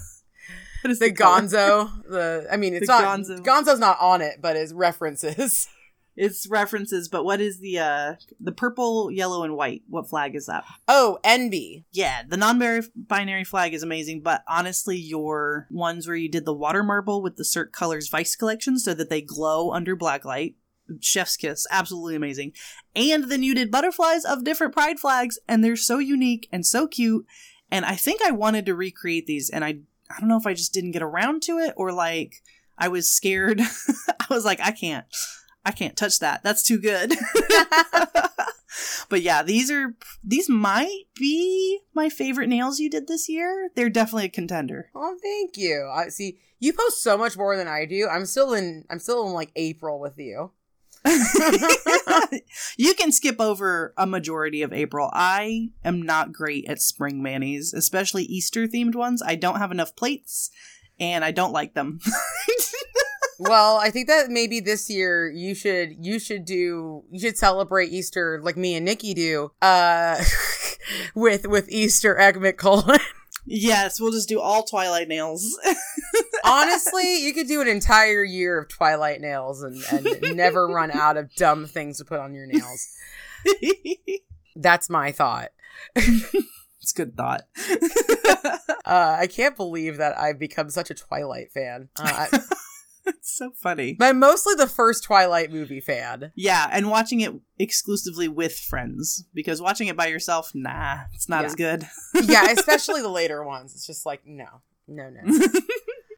*laughs* the, the Gonzo? The I mean, it's the not Gonzo. Gonzo's not on it, but his references. *laughs* it's references, but what is the uh the purple, yellow, and white? What flag is that? Oh, NB. Yeah, the non-binary flag is amazing, but honestly, your ones where you did the water marble with the Cirque Colors Vice collection, so that they glow under black light. Chef's kiss, absolutely amazing. And then you did butterflies of different pride flags, and they're so unique and so cute. And I think I wanted to recreate these, and I I don't know if I just didn't get around to it or like I was scared. *laughs* I was like, I can't. I can't touch that. That's too good. *laughs* but yeah, these are these might be my favorite nails you did this year. They're definitely a contender. Oh, thank you. I see you post so much more than I do. I'm still in I'm still in like April with you. *laughs* you can skip over a majority of April. I am not great at spring manis, especially Easter themed ones. I don't have enough plates and I don't like them *laughs* well, I think that maybe this year you should you should do you should celebrate Easter like me and Nikki do, uh, *laughs* with with Easter egg McCullen. Yes, we'll just do all Twilight nails. *laughs* Honestly, you could do an entire year of Twilight nails and, and never run out of dumb things to put on your nails. That's my thought. it's good thought. Uh, I can't believe that I've become such a Twilight fan. Uh, I- *laughs* it's so funny. I'm mostly the first Twilight movie fan. Yeah, and watching it exclusively with friends because watching it by yourself, nah, it's not yeah. as good. *laughs* yeah, especially the *laughs* later ones. It's just like no, no, no.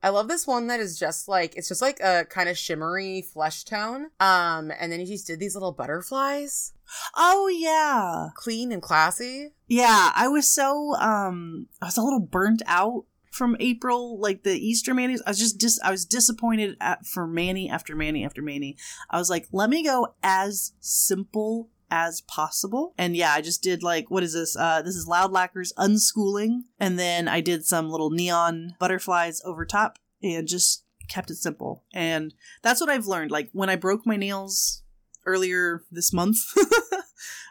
I love this one that is just like it's just like a kind of shimmery flesh tone. Um, and then he just did these little butterflies. Oh yeah, clean and classy. Yeah, I was so um, I was a little burnt out from April, like the Easter Manis. I was just dis- I was disappointed at for Mani after Mani after Mani. I was like, let me go as simple as possible. And yeah, I just did like what is this? Uh this is Loud Lacquer's Unschooling. And then I did some little neon butterflies over top and just kept it simple. And that's what I've learned. Like when I broke my nails earlier this month, *laughs*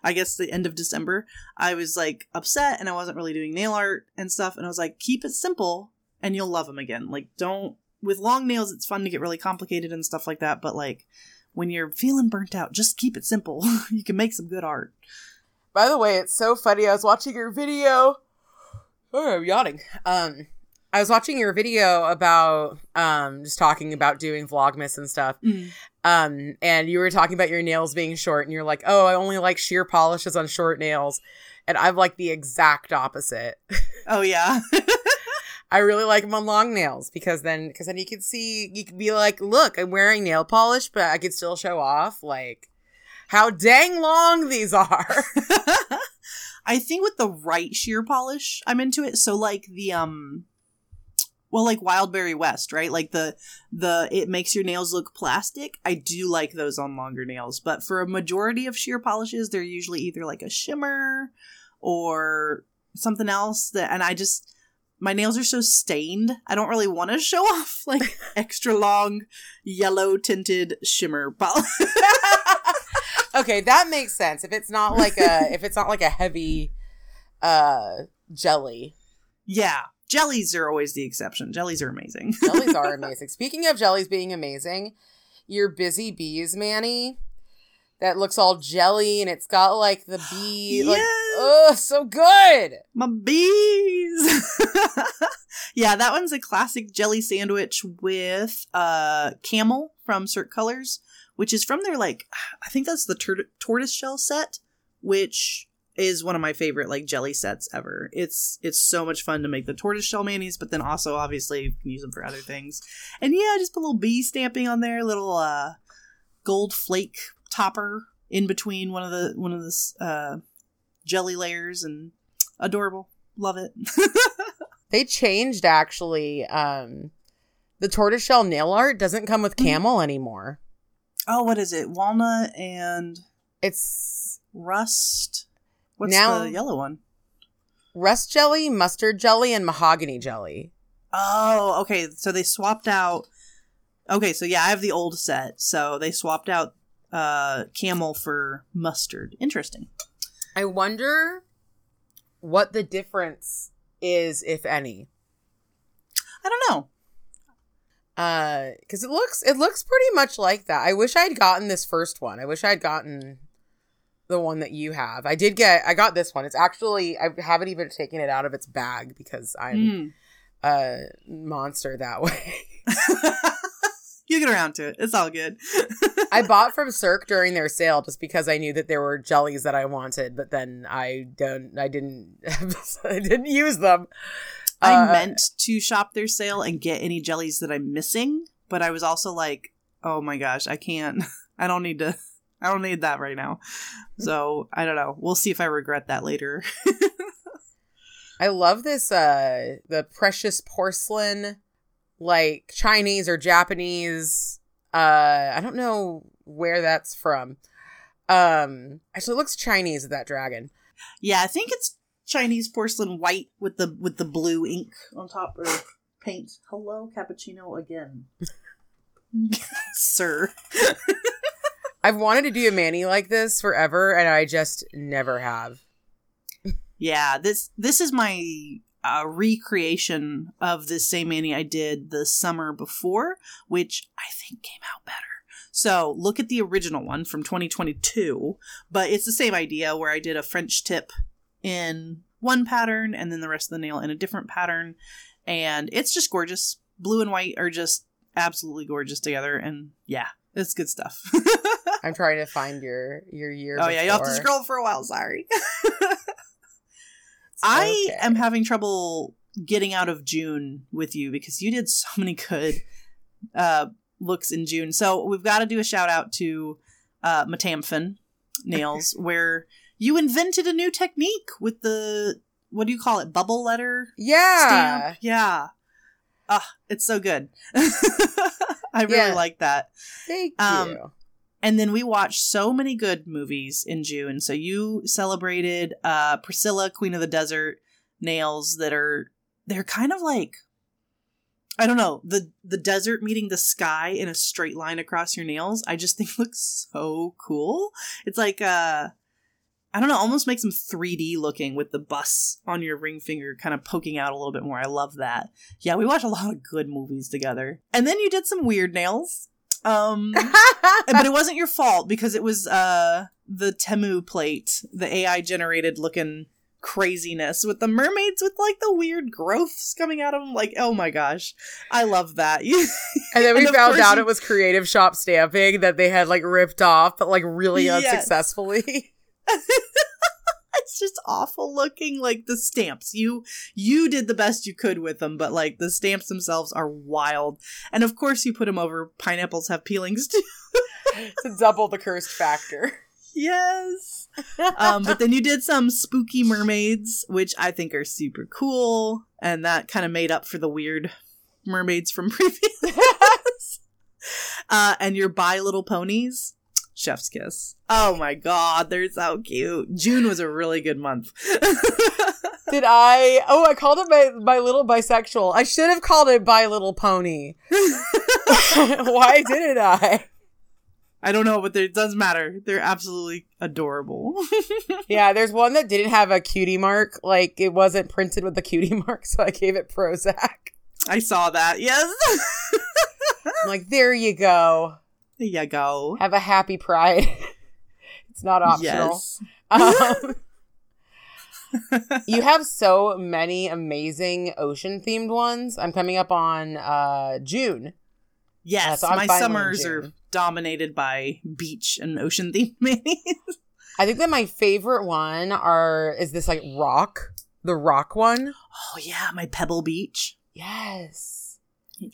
I guess the end of December, I was like upset and I wasn't really doing nail art and stuff. And I was like, keep it simple and you'll love them again. Like, don't, with long nails, it's fun to get really complicated and stuff like that. But like, when you're feeling burnt out, just keep it simple. *laughs* you can make some good art. By the way, it's so funny. I was watching your video. Oh, I'm yawning. Um, I was watching your video about um just talking about doing vlogmas and stuff. Mm. Um and you were talking about your nails being short and you're like, "Oh, I only like sheer polishes on short nails." And I'm like the exact opposite. *laughs* Oh yeah. I really like them on long nails because then because then you can see you can be like, "Look, I'm wearing nail polish, but I can still show off like how dang long these are." *laughs* I think with the right sheer polish, I'm into it. So like the um well like wildberry west right like the the it makes your nails look plastic i do like those on longer nails but for a majority of sheer polishes they're usually either like a shimmer or something else that and i just my nails are so stained i don't really want to show *laughs* off like extra long yellow tinted shimmer polish *laughs* okay, that makes sense. If it's not like a if it's not like a heavy uh jelly. yeah jellies are always the exception jellies are amazing *laughs* Jellies are *laughs* amazing. Speaking of jellies being amazing, your busy bees, Mani, that looks all jelly and it's got like the *gasps* bee like Yes! oh so good. my bees *laughs* yeah that one's a classic jelly sandwich with uh camel from Cirque colors which is from their like i think that's the tur- tortoise shell set which is one of my favorite like jelly sets ever it's it's so much fun to make the tortoise shell manis but then also obviously you can use them for other things and yeah just put a little bee stamping on there little uh gold flake topper in between one of the one of the uh jelly layers and adorable love it *laughs* They changed actually. Um the tortoiseshell nail art doesn't come with Mhm. camel anymore. oh what is it walnut and It's rust what's Now- the yellow one rust jelly, mustard jelly, and mahogany jelly. Oh, okay. So they swapped out. Okay, so yeah, I have the old set. So they swapped out uh camel for mustard. Interesting. I wonder what the difference is, if any. I don't know. Uh, because it looks it looks pretty much like that. I wish I'd gotten this first one. I wish I'd gotten the one that you have. I did get. I got this one. It's actually I haven't even taken it out of its bag because I'm Mm. a monster that *laughs* way. *laughs* you get around to it. It's all good. *laughs* I bought from Cirque during their sale just because I knew that there were jellies that I wanted, but then I don't. I didn't. I didn't use them. I Uh, meant to shop their sale and get any jellies that I'm missing, but I was also like, oh my gosh, I can't. I don't need to. I don't need that right now. So I don't know. We'll see if I regret that later. *laughs* I love this uh the precious porcelain like Chinese or Japanese uh I don't know where that's from. Um actually it looks Chinese that dragon. Yeah, I think it's Chinese porcelain white with the with the blue ink on top or paint. Hello, cappuccino again. *laughs* Sir. *laughs* I've wanted to do a mani like this forever and I just never have. Yeah, this this is my uh, recreation of this same mani I did the summer before, which I think came out better. So look at the original one from 2022, but it's the same idea where I did a French tip in one pattern and then the rest of the nail in a different pattern, and it's just gorgeous. Blue and white are just absolutely gorgeous together, and yeah, it's good stuff. *laughs* I'm trying to find your your year. oh yeah, you have to scroll for a while. Sorry. *laughs* I Okay. am having trouble getting out of June with you because you did so *laughs* many good uh, looks in June. So we've got to do a shout out to uh, Matamfin Nails, *laughs* where you invented a new technique with the what do you call it? Bubble letter Yeah. stamp. Yeah. Ah, it's so good. I really Yeah. like that. Thank Um, you. And then we watched so many good movies in June. So you celebrated uh Priscilla, Queen of the Desert nails that are they're kind of like I don't know, the the desert meeting the sky in a straight line across your nails. I just *laughs* think looks so cool. It's like uh I don't know, almost makes them 3D looking with the bus on your ring finger kind of poking out a little bit more. I love that. Yeah, we watched a lot of good movies together. And then you did some weird nails. Um *laughs* but it wasn't your fault because it was uh the Temu plate, the AI generated looking craziness with the mermaids with like the weird growths coming out of them. Like, oh my gosh, I love that. *laughs* And then we And found out you- it was Creative Shop stamping that they had like ripped off, but like really Yes. unsuccessfully. *laughs* it's just awful looking. Like the stamps, you you did the best you could with them, but like the stamps themselves are wild. And of course, you put them over pineapples have peelings too. *laughs* to double the cursed factor. yes. *laughs* um, but then you did some spooky mermaids, which I think are super cool, and that kind of made up for the weird mermaids from *laughs* previous. uh, and your Bi Little Ponies, Chef's Kiss. Oh my god, they're so cute. June was a really good month. *laughs* Did I? Oh, I called it my my little bisexual. I should have called it by little pony. *laughs* *laughs* Why didn't I? I don't know, but it doesn't matter. They're absolutely adorable. yeah, there's one that didn't have a cutie mark. Like it wasn't printed with the cutie mark, so I gave it Prozac. I saw that. Yes. I'm like, there you go. There you go. Have a happy pride. *laughs* it's not optional. Yes. Um, *laughs* you have so many amazing ocean themed ones. I'm coming up on uh June. Yes, uh, so my summers are dominated by beach and ocean themed manis. *laughs* I think that my favorite one are is this like rock, the rock one. Oh yeah, my Pebble Beach. Yes.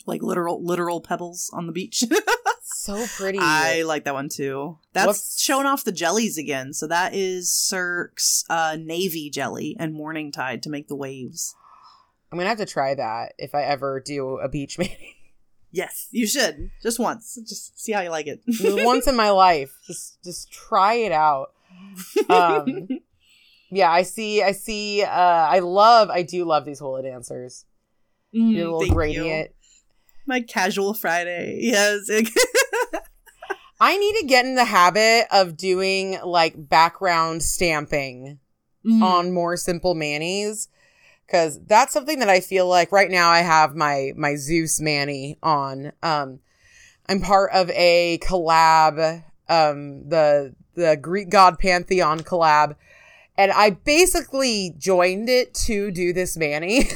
Like literal literal pebbles on the beach. *laughs* so pretty. I like that one too. That's What's... showing off the jellies again. So that is Cirque's uh, navy jelly and morning tide to make the waves. I'm gonna have to try that if I ever do a beach *laughs* mani. Yes, you should. Just once. Just see how you like it. *laughs* once in my life. Just just try it out. Um Yeah, I see I see uh I love I do love these hula dancers. Mm, Your little gradient. You. My casual Friday. Yes. *laughs* I need to get in the habit of doing like background stamping mm. on more simple manis because that's something that I feel like right now I have my my Zeus Mani on. Um, I'm part of a collab, um, the the Greek god pantheon collab, and I basically joined it to do this Mani. *laughs*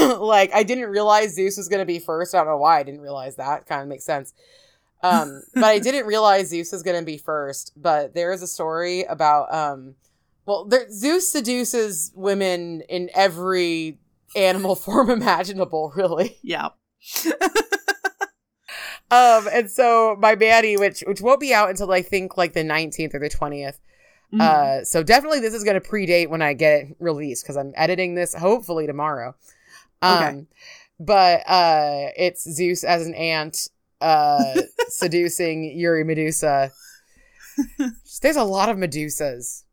*laughs* like I didn't realize Zeus was going to be first. I don't know why I didn't realize that. Kind of makes sense. Um, but I didn't *laughs* realize Zeus was going to be first. But there is a story about um well, there, Zeus seduces women in every animal *laughs* form imaginable, really. Yeah. um, and so my Mani, which which won't be out until I think like the nineteenth or the twentieth. Mm-hmm. Uh, so definitely this is going to predate when I get it released because I'm editing this hopefully tomorrow. Um, okay. but uh, it's Zeus as an ant, uh, *laughs* seducing Eurymedusa. *laughs* There's a lot of Medusas.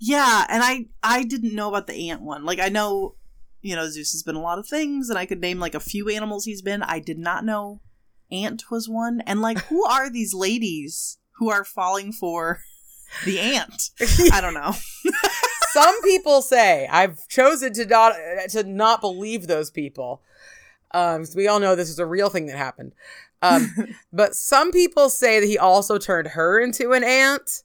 Yeah, and I I didn't know about the ant one. Like I know, you know, Zeus has been a lot of things, and I could name like a few animals he's been. I did not know ant was one. And like, who *laughs* are these ladies who are falling for the ant? I don't know. Some people say I've chosen to not to not believe those people. Um, we all know this is a real thing that happened. Um, *laughs* but some people say that he also turned her into an ant.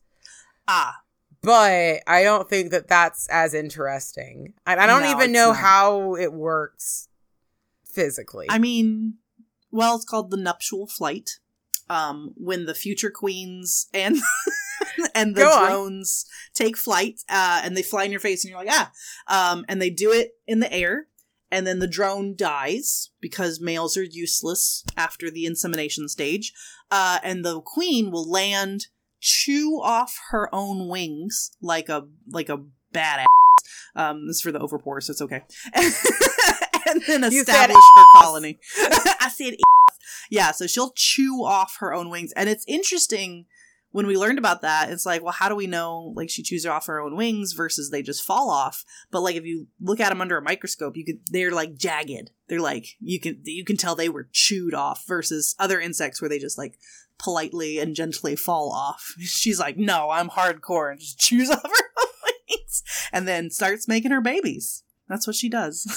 Ah, but I don't think that that's as interesting. I, I don't no, even know not. how it works physically. I mean, well, it's called the nuptial flight. Um, when the future queens and *laughs* and the Go drones on. take flight, uh, and they fly in your face, and you're like, ah, um, and they do it in the air, and then the drone dies because males are useless after the insemination stage, uh, and the queen will land chew off her own wings like a like a badass. Um, this is for the overpour, so it's okay. *laughs* and then establish her colony. *laughs* I said, yeah. So she'll chew off her own wings, and it's interesting when we learned about that. It's like, well, how do we know like she chews off her own wings versus they just fall off? But like if you look at them under a microscope, you could they're like jagged. They're like you can you can tell they were chewed off versus other insects where they just like politely and gently fall off. *laughs* She's like, no, I'm hardcore and just chews *laughs* off her own wings and then starts making her babies. That's what she does.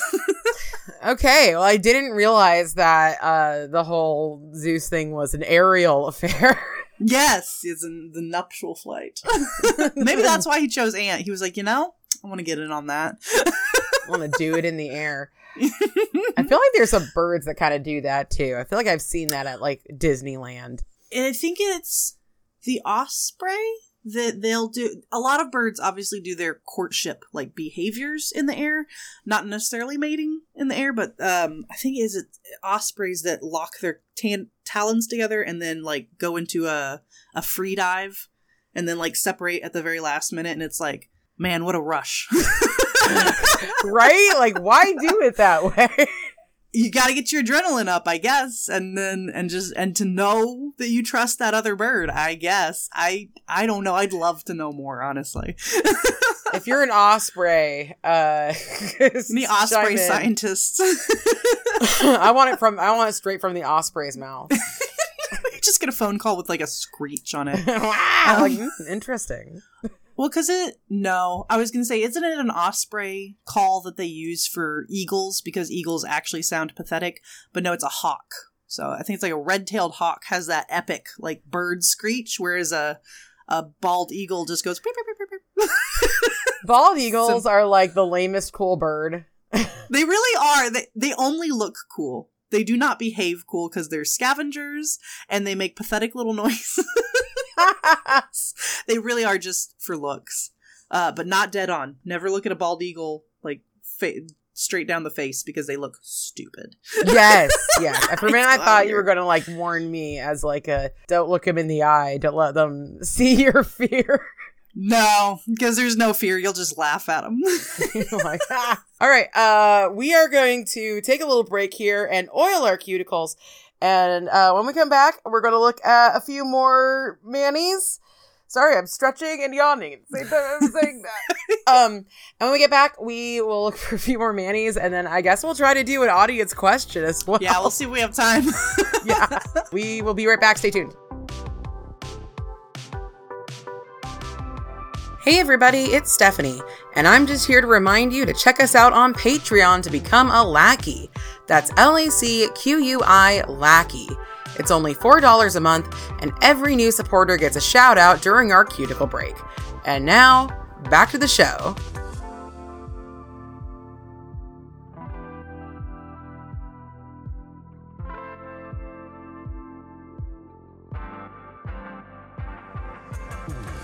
*laughs* okay, well, I didn't realize that uh, the whole Zeus thing was an aerial *laughs* affair. yes, it's in the nuptial flight. *laughs* Maybe that's why he chose Ant. He was like, you know, I want to get in on that. I want to do it in the air. I feel like there's some birds that kind of do that too. I feel like I've seen that at like Disneyland. I think it's the osprey that they'll do a lot of birds obviously do their courtship like behaviors in the air. Not necessarily mating in the air but um i think is it ospreys that lock their tan- talons together and then like go into a a free dive and then like separate at the very last minute and it's like man what a rush. *laughs* Right? Like why do it that way you got to get your adrenaline up, I guess, and then and just and to know that you trust that other bird, I guess. I I don't know. I'd love to know more, honestly. *laughs* if you're an osprey, uh, *laughs* the osprey scientists. *laughs* I want it from. I want it straight from the osprey's mouth. just get a phone call with like a screech on it. wow, um, like, mm, interesting. Well, because it, no, I was going to say, isn't it an osprey call that they use for eagles because eagles actually sound pathetic? But no, it's a hawk. So I think it's like a red tailed hawk has that epic, like, bird screech, whereas a, a bald eagle just goes. Beep, beep, beep, *laughs* bald eagles so, are like the lamest cool bird. *laughs* they really are. They, they only look cool. They do not behave cool because they're scavengers and they make pathetic little *laughs* noises. *laughs* they really are just for looks, uh, but not dead on. Never look at a bald eagle like fa- straight down the face because they look stupid. yes, *laughs* yes. For a minute, I thought you were going to like warn me as like a don't look him in the eye, don't let them *laughs* see your fear. No, because there's no fear. You'll just laugh at them. like, ah. All right, uh, we are going to take a little break here and oil our cuticles and uh, when we come back, we're going to look at a few more manis. Sorry, I'm stretching and yawning at the same time I'm saying that. *laughs* um, and when we get back, we will look for a few more manis, and then I guess we'll try to do an audience question as well. Yeah, we'll see if we have time. *laughs* yeah, we will be right back. Stay tuned. Hey everybody, it's Stephanie, and I'm just here to remind you to check us out on Patreon to become a lackey. That's L A C Q U I lackey. It's only $4 a month, and every new supporter gets a shout out during our cuticle break. And now, back to the show.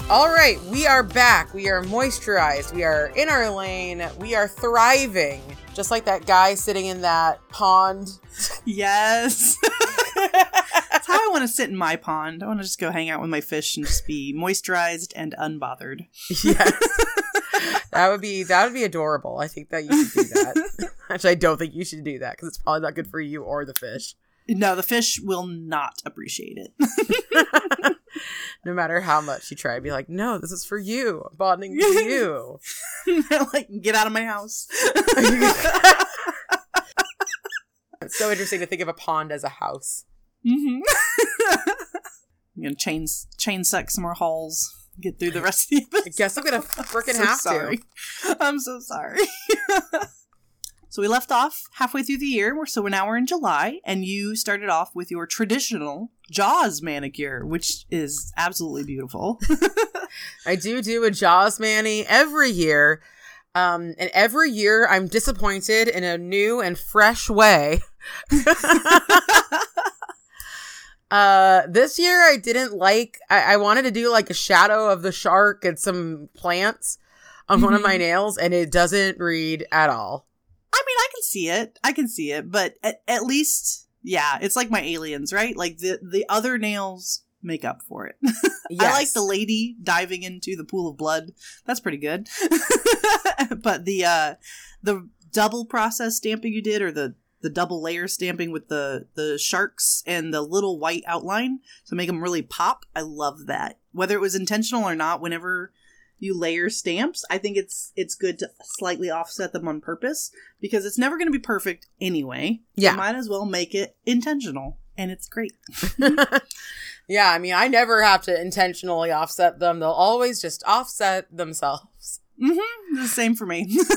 All right, we are back. We are moisturized. We are in our lane. We are thriving, just like that guy sitting in that pond. Yes. *laughs* That's how I want to sit in my pond. I want to just go hang out with my fish and just be moisturized and unbothered. Yes. *laughs* that would be that would be adorable. I think that you should do that. *laughs* Actually, I don't think you should do that because it's probably not good for you or the fish. No, the fish will not appreciate it no matter how much you try, be like, no, this is for you. I'm bonding to you. *laughs* like, get out of my house. it's *laughs* so interesting to think of a pond as a house. Mm-hmm. *laughs* I'm gonna chain chain suck some more holes. Get through the rest of the episode. I guess I'm gonna freaking so have sorry. to. I'm so sorry. So we left off halfway through the year, so now we're in July, and you started off with your traditional Jaws manicure, which is absolutely beautiful. *laughs* I do do a Jaws mani every year. Um, and every year I'm disappointed in a new and fresh way. *laughs* uh, this year I didn't like, I-, I wanted to do like a shadow of the shark and some plants on mm-hmm. one of my mm-hmm. nails, and it doesn't read at all. I mean, I can see it. I can see it, but at, at least, yeah, it's like my aliens, right? Like the the other nails make up for it. Yes. *laughs* I like the lady diving into the pool of blood. That's pretty good. *laughs* but the uh the double process stamping you did or the the double layer stamping with the the sharks and the little white outline to make them really pop. I love that. Whether it was intentional or not, whenever you layer stamps, I think it's it's good to slightly offset them on purpose because it's never going to be perfect anyway. Yeah, you might as well make it intentional, and it's great. *laughs* yeah, I mean, I never have to intentionally offset them; they'll always just offset themselves. Mm-hmm. The same for me. *laughs*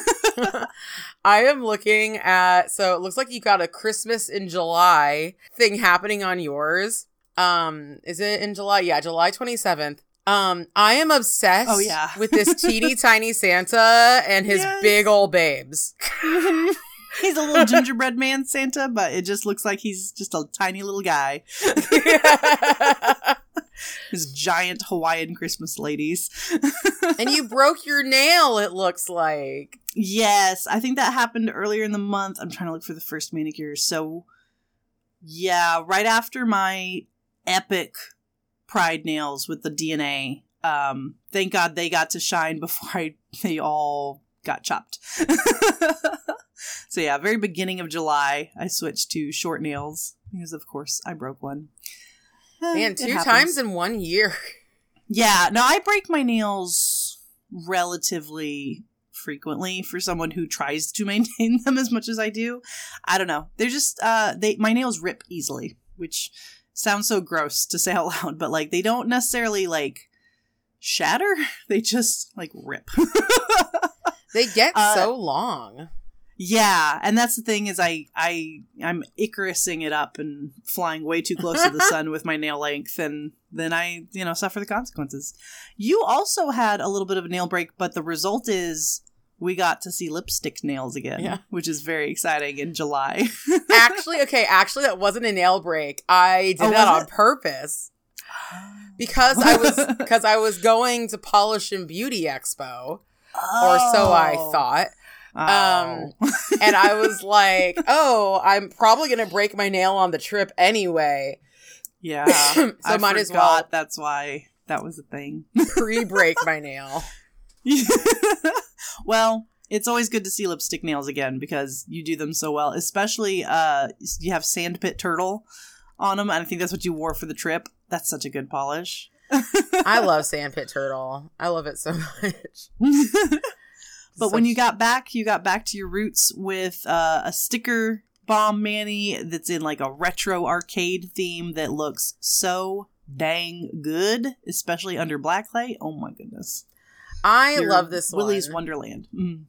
*laughs* I am looking at so it looks like you got a Christmas in July thing happening on yours. Um, is it in July? Yeah, July 27th. Um, I am obsessed oh, yeah. with this teeny *laughs* tiny Santa and his yes. big old babes. *laughs* he's a little gingerbread man Santa, but it just looks like he's just a tiny little guy. *laughs* his giant Hawaiian Christmas ladies. and you broke your nail, it looks like. Yes, I think that happened earlier in the month. I'm trying to look for the first manicure. So, yeah, right after my epic pride nails with the DNA. Um, thank God they got to shine *laughs* before I, they all got chopped. *laughs* so yeah, very beginning of July, I switched to short nails because, of course, I broke one. Eh, Man, two times in one year. Yeah, no, I break my nails relatively frequently for someone who tries to *laughs* maintain them as much as I do. I don't know. They're just uh they my nails rip easily, which sounds so gross to say *laughs* out loud, but like they don't necessarily like shatter. *laughs* They just like rip. *laughs* They get Uh, so long. yeah, and that's the thing is I I I'm Icarusing it up and flying way too close to the sun with my nail length and then I, you know, suffer the consequences. You also had a little bit of a nail break, but the result is we got to see lipstick nails again, Yeah. which is very exciting in July. *laughs* actually, okay, actually, that wasn't a nail break. I did Oh, that on it? purpose *gasps* because I was *laughs* because I was going to Polish and Beauty Expo, or so I Oh. thought, Oh. *laughs* and I was like, "Oh, I'm probably gonna break my nail on the trip anyway." yeah. *coughs* so I might as well That's why that was a thing. pre-break my nail. *laughs* well, it's always good to see lipstick nails again because you do them so well. Especially, uh, you have sandpit turtle on them, and I think that's what you wore for the trip. That's such a good polish. I *laughs* love Sandpit Turtle. I love it so much. *laughs* but when you got back, you got back to your roots with uh, a sticker bomb Mani that's in like a retro arcade theme that looks so dang good, especially under blacklight. Oh my goodness! I Your love this Willy's one. Wonderland. Mm.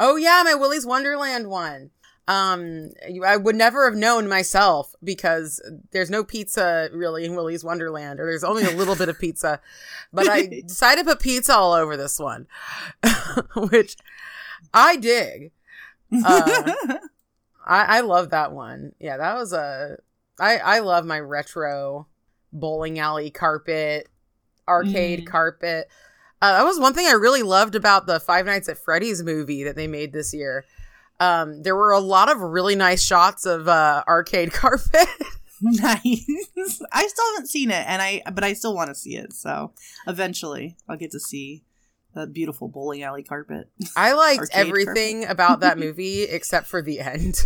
Oh yeah, my Willy's Wonderland one. Um, I would never have known myself because there's no pizza really in Willy's Wonderland, or there's only a little bit of pizza. But I *laughs* decided to put pizza all over this one, *laughs* which I dig. Uh, I, I love that one. Yeah, that was a. I I love my retro bowling alley carpet, arcade Mm. carpet. Uh, that was one thing I really loved about the Five Nights at Freddy's movie that they made this year. Um, there were a lot of really nice shots of uh, arcade *laughs* carpet. nice. *laughs* I still haven't seen it, and I but I still want to see it. So eventually, I'll get to see that beautiful bowling alley carpet. I *laughs* liked Arcade everything about that movie except for the end.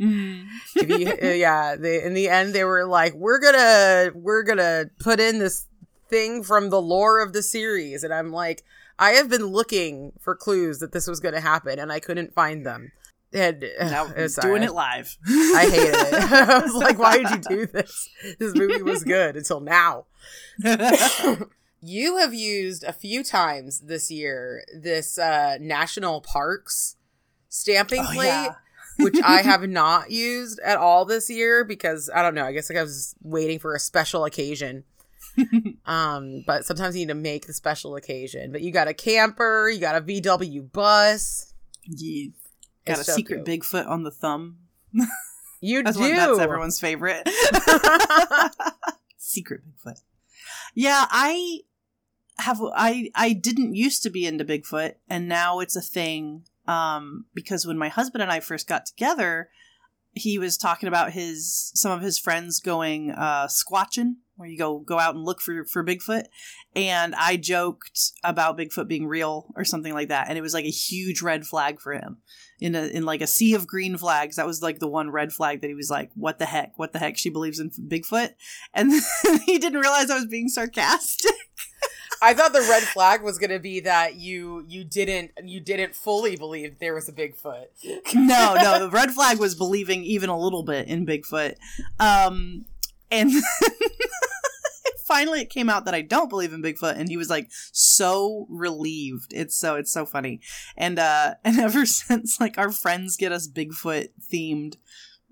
Mm. if you, uh, yeah, they, in the end they were like, "We're gonna, we're gonna put in this thing from the lore of the series," and I'm like, I have been looking for clues that this was going to happen, and I couldn't find them. And *sighs* Now uh, doing it live. I hated it. *laughs* *laughs* I was like, why did you do this? This movie was *laughs* good until now. you have used a few times this year this uh, national parks stamping Oh, plate, yeah. which I have not used at all this year because I don't know. I guess like I was waiting for a special occasion. *laughs* um, but sometimes you need to make the special occasion. But you got a camper, you got a VW bus. You got It's a so secret cute. Bigfoot on the thumb. You *laughs* That's, do. one, that's everyone's favorite. *laughs* secret Bigfoot. Yeah, I have I I didn't used to be into Bigfoot and now it's a thing um because when my husband and I first got together he was talking about his some of his friends going uh squatching where you go go out and look for for Bigfoot. And I joked about Bigfoot being real or something like that. And it was like a huge red flag for him in a in like a sea of green flags. That was like the one red flag that he was like what the heck? What the heck? She believes in Bigfoot? And *laughs* he didn't realize I was being sarcastic. *laughs* I thought the red flag was going to be that you you didn't you didn't fully believe there was a Bigfoot. no, no, the red flag was believing even a little bit in Bigfoot. Um, and *laughs* finally it came out that I don't believe in Bigfoot, and he was like so relieved. It's so it's so funny, and uh, *laughs* and ever since like our friends get us Bigfoot themed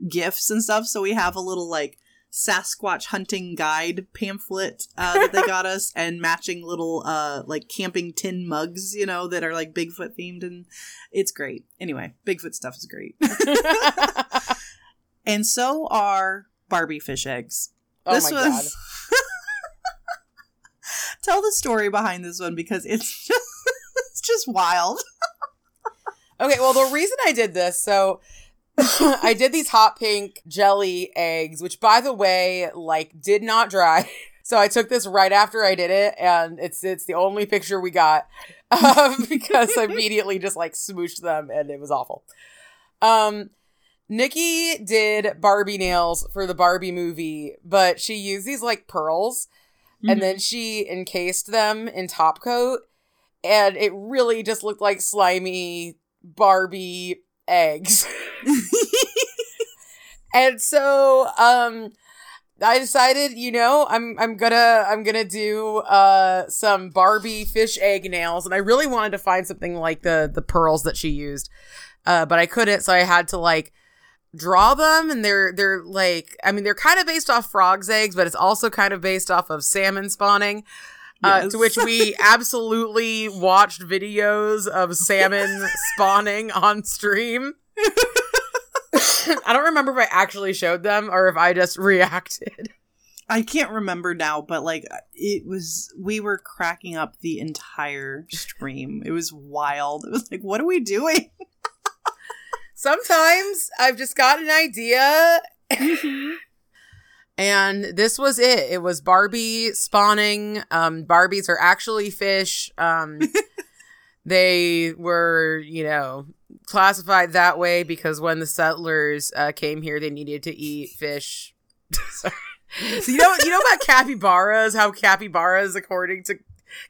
gifts and stuff, so we have a little like. Sasquatch hunting guide pamphlet uh, that they got us, and matching little uh like camping tin mugs, you know, that are like Bigfoot themed, and it's great. Anyway, Bigfoot stuff is great. *laughs* and so are Barbie fish eggs. oh this my was *laughs* Tell the story behind this one because it's just *laughs* it's just wild. Okay, well the reason I did this, so *laughs* I did these hot pink jelly eggs, which by the way, like did not dry. So I took this right after I did it, and it's it's the only picture we got um, because I immediately just like smooshed them, and it was awful. Um, Nikki did Barbie nails for the Barbie movie, but she used these like pearls Mm-hmm. and then she encased them in top coat and it really just looked like slimy Barbie eggs. *laughs* and so um I decided, you know, I'm I'm gonna I'm gonna do uh some Barbie fish egg nails, and I really wanted to find something like the the pearls that she used, uh, but I couldn't, so I had to like draw them, and they're they're like I mean they're kind of based off frogs' eggs, but it's also kind of based off of salmon spawning. Uh, Yes. to which we *laughs* absolutely watched videos of salmon spawning on stream. *laughs* I don't remember if I actually showed them or if I just reacted. I can't remember now, but like it was, we were cracking up the entire stream. It was wild. It was like, what are we doing? *laughs* Sometimes I've just got an idea. and this was it. It was Barbie spawning. Um, Barbies are actually fish. Um, *laughs* they were, you know, classified that way because when the settlers uh, came here, they needed to eat fish. *laughs* Sorry. So you know, you know about capybaras? How capybaras, according to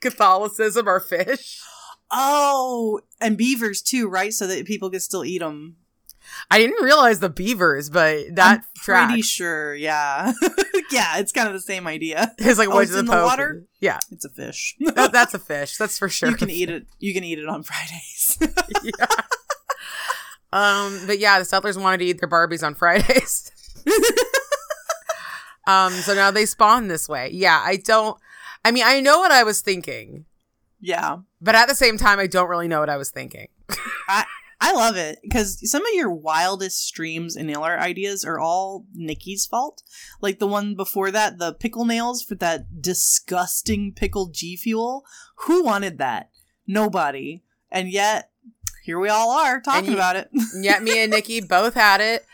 Catholicism, are fish. *gasps* Oh, and beavers too, right? So that people could still eat them. I didn't realize the beavers, but that I'm pretty sure. Yeah, *laughs* yeah. It's kind of the same idea. *laughs* It's like Oh, it's to the in the water? Yeah, It's a fish. that, *laughs* that's a fish. That's for sure. you can eat it. You can eat it on Fridays. yeah. Um, but yeah, the settlers wanted to eat their Barbies on Fridays. um, so now they spawn this way. Yeah, I don't. I mean, I know what I was thinking, yeah, but at the same time, I don't really know what I was thinking. I love it because some of your wildest streams and nail art ideas are all Nikki's fault. Like the one before that, the pickle nails for that disgusting pickled G Fuel. Who wanted that? Nobody. And yet, here we all are talking you- about it. *laughs* Yet me and Nikki *laughs* both had it.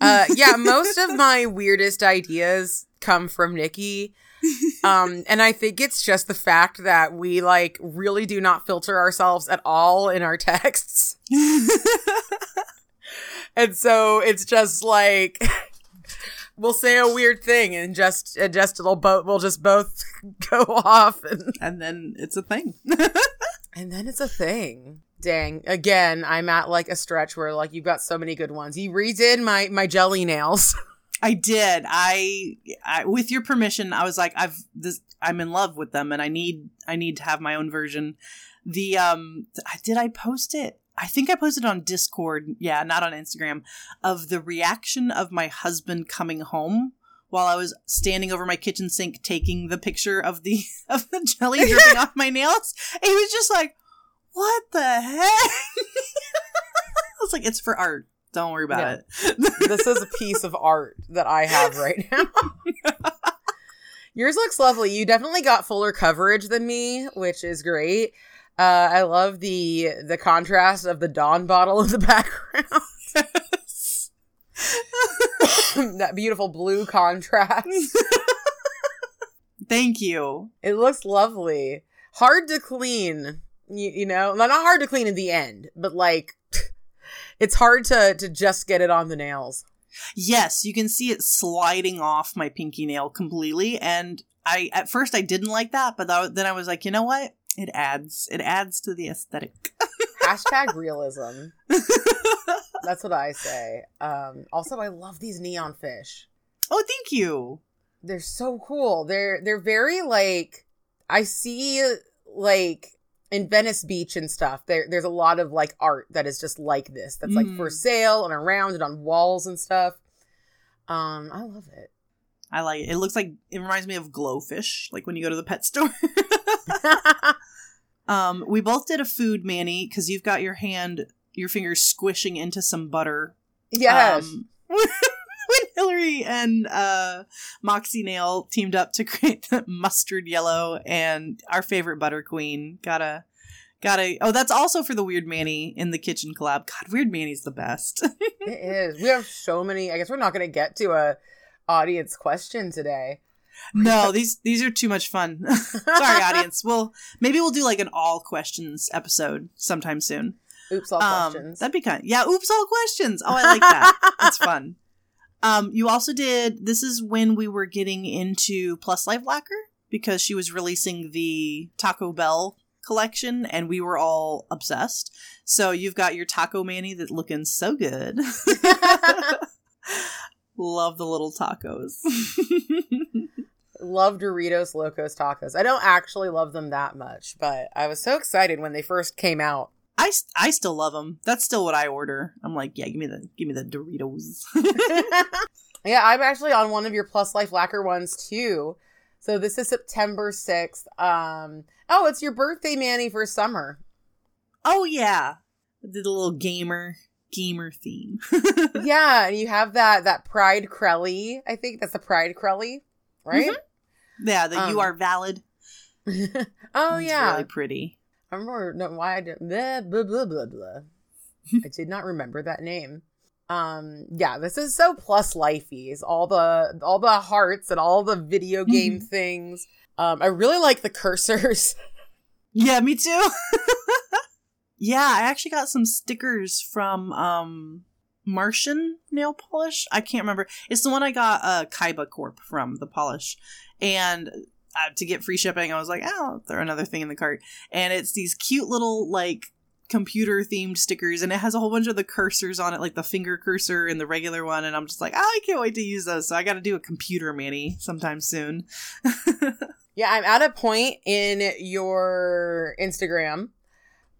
Uh, yeah, most of my weirdest ideas come from Nikki. *laughs* Um, and I think it's just the fact that we like really do not filter ourselves at all in our texts. *laughs* And so it's just like *laughs* we'll say a weird thing and just and just it'll both we'll just both go off and and then it's a thing. and then it's a thing. Dang. Again, I'm at like a stretch where like you've got so many good ones. You redid my my jelly nails. I did. I, I with your permission, I was like, I've this. I'm in love with them, and I need I need to have my own version. The um, did I post it? I think I posted on Discord. Yeah, not on Instagram. Of the reaction of my husband coming home while I was standing over my kitchen sink taking the picture of the *laughs* of the jelly dripping off my nails. He was just like, "What the heck?" *laughs* I was like, "It's for art. Don't worry about Yeah. it." *laughs* this is a *laughs* piece of art that I have right now. *laughs* Yours looks lovely. You definitely got fuller coverage than me, which is great. Uh, I love the the contrast of the Dawn bottle in the background. that beautiful blue contrast. Thank you. It looks lovely. Hard to clean. You, you know, not not hard to clean in the end, but like it's hard to to just get it on the nails. Yes, you can see it sliding off my pinky nail completely. And I, at first, I didn't like that, but that, then I was like, you know what? It adds. It adds to the aesthetic. *laughs* Hashtag realism. That's what I say. Um, also, I love these neon fish. oh, thank you. They're so cool. They're they're very like I see like in Venice Beach and stuff. There there's a lot of like art that is just like this. That's like for Mm. sale and around and on walls and stuff. Um, I love it. I like it. It looks like it reminds me of glowfish, like when you go to the pet store. *laughs* *laughs* um, we both did a food, Mani, because you've got your hand, your fingers squishing into some butter yes. Um, *laughs* *laughs* when Hillary and uh, Moxie Nail teamed up to *laughs* create the mustard yellow and our favorite butter queen. Gotta, gotta. Oh, that's also for the Weird Mani in the kitchen collab. God, Weird Mani's the best. *laughs* it is. We have so many. I guess we're not going to get to a audience question today. no, these these are too much fun. Sorry, audience. Well, maybe we'll do like an all questions episode sometime soon. Oops, all Um, questions. that'd be kind. yeah, oops, all questions. Oh, I like that. That's fun. Um, you also did. This is when we were getting into Plus Life Lacquer because she was releasing the Taco Bell collection, and we were all obsessed. So you've got your Taco Mani that looking so good. *laughs* Love the little tacos. love Doritos Locos Tacos. I don't actually love them that much, but I was so excited when they first came out. I, I still love them. That's still what I order. I'm like, yeah, give me the give me the Doritos. *laughs* yeah, I'm actually on one of your Plus Life Lacquer ones too. So this is September 6th. Um oh, it's your birthday, Mani, for summer. oh yeah, did a little gamer gamer theme. *laughs* yeah, and you have that that Pride Crelly. I think that's the Pride Crelly, right? yeah, the you Um, are valid. *laughs* oh It's yeah. really pretty. I remember no, why I did blah blah blah blah blah. I did not remember that name. Um, yeah, this is so plus lifeies. All the all the hearts and all the video game things. Um, I really like the cursors. *laughs* Yeah, me too. *laughs* yeah, I actually got some stickers from um Martian nail polish. I can't remember. It's the one I got uh Kaiba Corp from the polish. And uh, to get free shipping, I was like, "Oh, I'll throw another thing in the cart." And it's these cute little like computer themed stickers and it has a whole bunch of the cursors on it like the finger cursor and the regular one and i'm just like oh, i can't wait to use those so i gotta do a computer mani sometime soon *laughs* Yeah, I'm at a point in your Instagram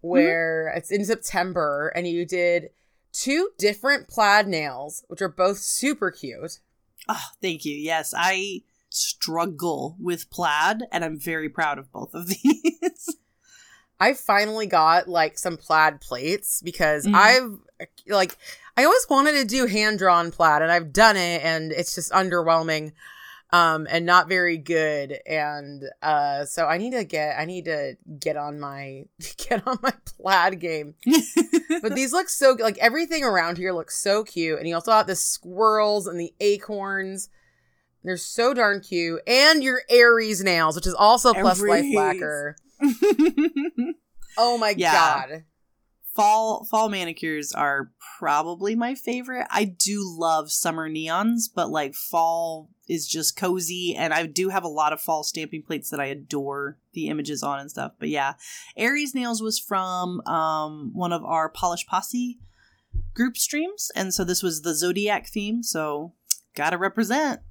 where mm-hmm. it's in September and you did two different plaid nails, which are both super cute. Oh, thank you. Yes, I struggle with plaid, and I'm very proud of both of *laughs* these. I finally got like some plaid plates because Mhm. I've like I always wanted to do hand drawn plaid and I've done it and it's just underwhelming um and not very good and uh so I need to get I need to get on my *laughs* get on my plaid game. But these look so like everything around here looks so cute and you also have the squirrels and the acorns. They're so darn cute and your Aries nails, which is also plus life lacquer. *laughs* Oh my Yeah. god. fall fall manicures are probably my favorite. I do love summer neons, but like fall is just cozy and I do have a lot of fall stamping plates that I adore the images on and stuff. But yeah, Aries Nails was from um one of our Polish Posse group streams and so this was the zodiac theme, so got to represent.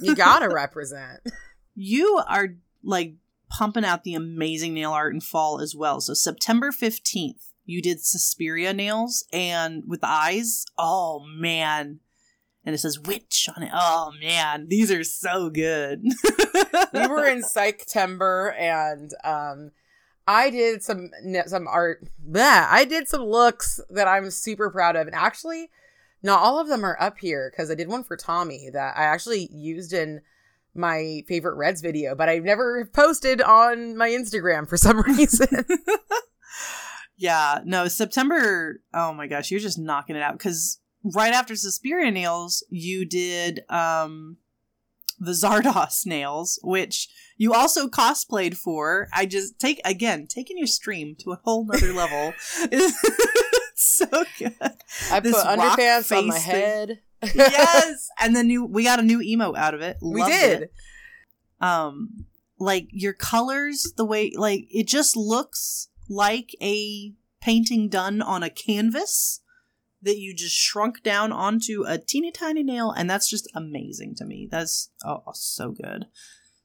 You gotta represent. *laughs* you are like pumping out the amazing nail art in fall as well. So September 15th, you did Suspiria nails and with the eyes. Oh man. And it says witch on it. Oh man, these are so good. we *laughs* were in Psychtember and um I did some some art. Bleh, I did some looks that I'm super proud of, and actually, not all of them are up here because I did one for Tommy that I actually used in my favorite Reds video, but I've never posted on my Instagram for some *laughs* reason. *laughs* yeah, no, September. Oh my gosh, you're just knocking it out because right after Suspiria nails, you did um the Zardoz nails, which you also cosplayed for. I just take again taking your stream to a whole nother level. *laughs* *laughs* so good. I This put underpants on my head. yes, *laughs* and then you we got a new emo out of it. we did. it. Um, like your colors, the way like it just looks like a painting done on a canvas that you just shrunk down onto a teeny tiny nail, and that's just amazing to me. That's oh so good,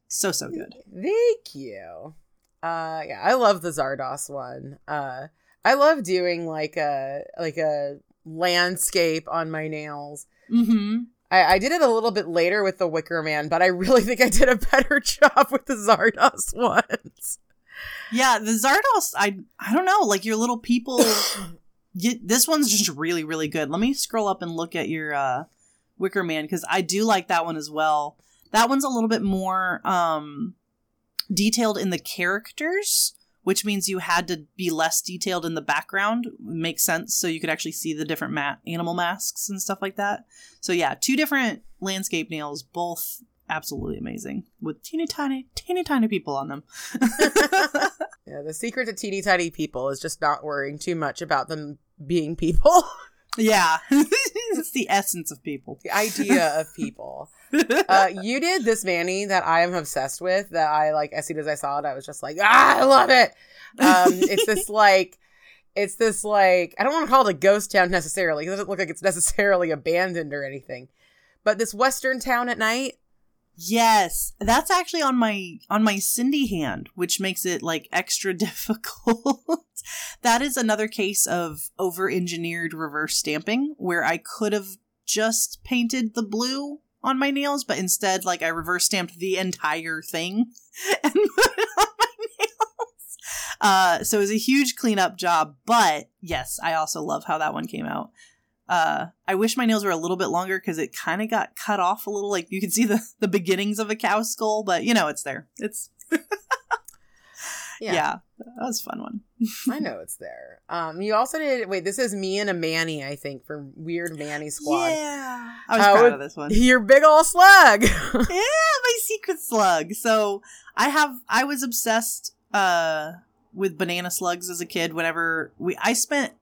so so good. Thank you. Uh yeah, I love the Zardoz one. Uh I love doing like a like a landscape on my nails. Mm-hmm. I, I did it a little bit later with the Wicker Man, but I really *laughs* think I did a better *laughs* job with the Zardoz ones. Yeah, the Zardoz, I I don't know, like your little people. *coughs* you, this one's just really really good. Let me scroll up and look at your uh, Wicker Man because I do like that one as well. That one's a little bit more um, detailed in the characters, which means you had to be less detailed in the background. Makes sense, so you could actually see the different ma- animal masks and stuff like that. So yeah, two different landscape nails, both absolutely amazing with teeny tiny, teeny tiny people on them. *laughs* Yeah, the secret to teeny tiny people is just not worrying too much about them being people. *laughs* Yeah. *laughs* it's the essence of people. the idea of people. *laughs* Uh, you did this Mani that I am obsessed with. That I like as soon as I saw it, I was just like, ah, I love it. Um, it's this *laughs* like, it's this like I don't want to call it a ghost town necessarily. It doesn't look like it's necessarily abandoned or anything, but this western town at night. Yes, that's actually on my on my Cindy hand, which makes it like extra *laughs* difficult. that is another case of over-engineered reverse stamping where I could have just painted the blue on my nails, but instead like I reverse stamped the entire thing *laughs* and put it on my nails. Uh so it was a huge cleanup job, but yes, I also love how that one came out. Uh, I wish my nails were a little bit longer because it kind of got cut off a little. Like you can see the *laughs* the beginnings of a cow skull, but you know it's there. It's Yeah, yeah. that was a fun one. I *laughs* know it's there. Um, you also did. Wait, this is me and a Mani, I think, for Weird Mani Squad. Yeah, I was Uh, proud with- of this one. *laughs* Your big old slug. yeah, my secret slug. So I have I was obsessed uh with banana slugs as a kid whenever we I spent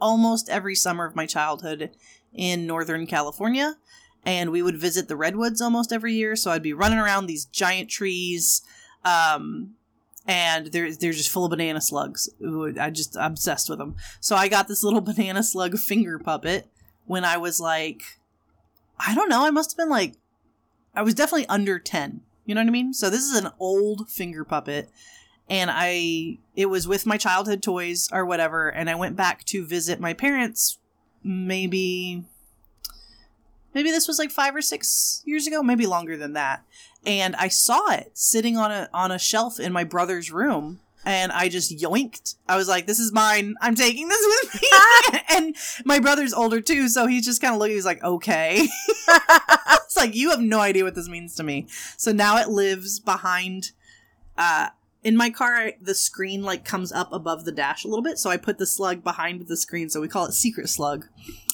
almost every summer of my childhood in northern California and we would visit the redwoods almost every year so I'd be running around these giant trees um and they're they're just full of banana slugs. Ooh, I just obsessed with them. So I got this little *laughs* banana slug finger puppet when I was like I don't know, I must have been like I was definitely under 10. You know what I mean? So this is an old finger puppet and I it was with my childhood toys or whatever and I went back to visit my parents maybe maybe this was like 5 or 6 years ago, maybe longer than that. And I saw it sitting on a on a shelf in my brother's room and I just yoinked. I was like, "This is mine. I'm taking this with me." *laughs* *laughs* and my brother's older too, so he's just kind of looking. He's like, "Okay." *laughs* it's like you have no idea what this means to me. So now it lives behind. Uh, in my car, I, the screen like comes up above the dash a little bit, so I put the slug behind the screen. So we call it Secret Slug,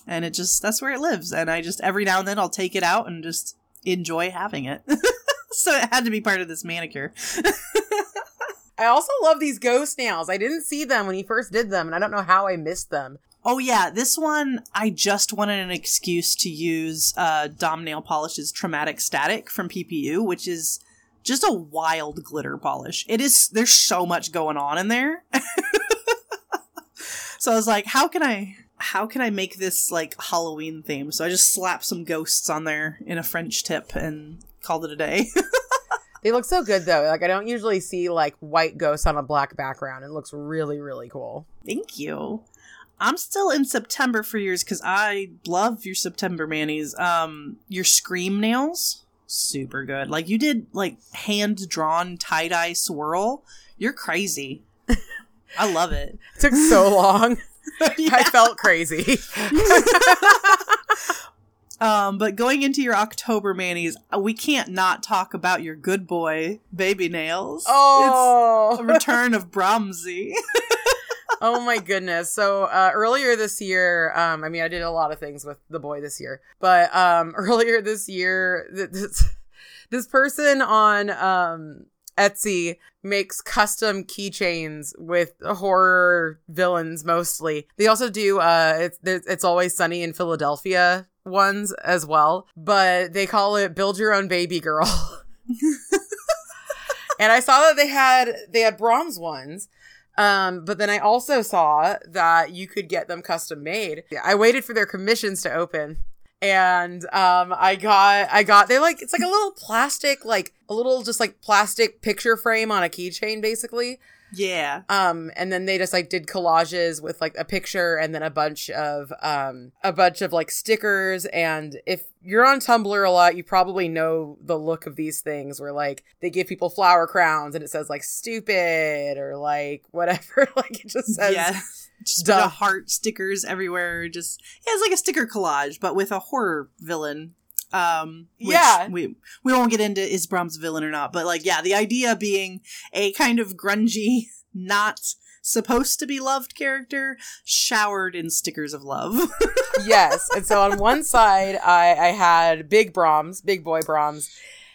and it just that's where it lives. And I just every now and then I'll take it out and just enjoy having it. *laughs* so it had to be part of this manicure. *laughs* I also love these ghost nails. I didn't see them when he first did them, and I don't know how I missed them. Oh yeah, this one I just wanted an excuse to use uh, Dam Nail Polish's Traumatic Static from PPU, which is just a wild glitter polish. It is there's so much going on in there. *laughs* so I was like, how can I how can I make this like Halloween theme? So I just slapped some ghosts on there in a French tip and called it a day. *laughs* They look so good though. Like I don't usually see like white ghosts on a black background. It looks really, really cool. Thank you. I'm still in September for yours because I love your September manis. Um, your scream nails, super good. Like you did like hand drawn tie dye swirl. You're crazy. I love it. *laughs* It took so *laughs* long. I felt crazy. *laughs* Um, but going into your October manis, uh, we can't not talk about your good boy baby nails. Oh, It's a return of Brahmsy. Oh my goodness. So uh, earlier this year, um, I mean, I did a lot of things with the boy this year, but um, *laughs* earlier this year, this, this person on um, Etsy makes custom keychains with horror villains mostly. They also do uh, it's it's always sunny in Philadelphia ones as well, but they call it build your own baby girl. *laughs* and I saw that they had they had Brahms ones. Um, but then I also saw that you could get them custom made. I waited for their commissions to open. And um I got I got they like it's like a little plastic like a little just like plastic picture frame on a keychain basically. Yeah. Um and then they just like did collages with like a picture and then a bunch of um a bunch of like stickers and if you're on Tumblr a lot you probably know the look of these things where like they give people flower crowns and it says like stupid or like *laughs* whatever like it just says yeah. Just a bunch duh. of heart stickers everywhere. Just yeah, it's like a sticker collage, but with a horror villain. Um, which Yeah. we we won't get into is Brahms a villain or not, but like yeah, the idea being a kind of grungy, *laughs* not supposed to be loved character showered in stickers of love. *laughs* yes. And so on one side, I, I had big Brahms, big boy Brahms.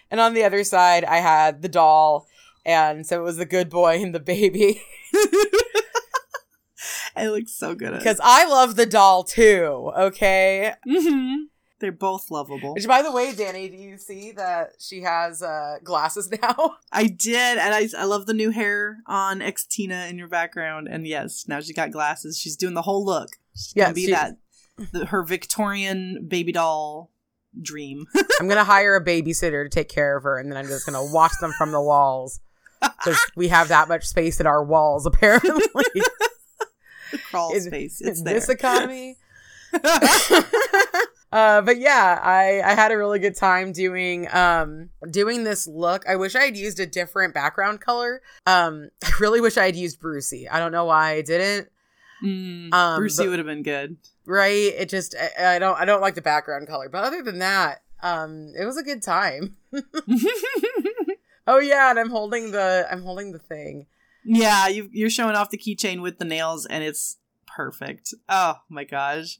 And on the other side, I had the doll. And so it was the good boy and the baby. *laughs* it looks so good. Because I love the doll too, okay? Mm-hmm. They're both lovable. Which, by the way, Danie, do you see that she has uh, glasses *laughs* now? I did, and I, I love the new hair on Ex Tina in your background. And yes, now she's got glasses. She's doing the whole look. She's Yeah, gonna be she- that the, her Victorian baby doll dream. *laughs* I'm gonna hire a babysitter to take care of her, and then I'm just gonna watch them from the walls *laughs* because we have that much space in our walls, apparently. the crawl space. It's in there. this economy. Uh, but yeah, I I had a really good time doing um doing this look. I wish I had used a different background color. Um, *laughs* I really wish I had used Brucey. I don't know why I didn't. Mm, Um, Brucey would have been good. Right? It just I, I don't I don't like the background color. But other than that, um, it was a good time. *laughs* *laughs* Oh yeah, and I'm holding the I'm holding the thing. yeah, you, you're showing off the keychain with the nails, and it's perfect. Oh my gosh.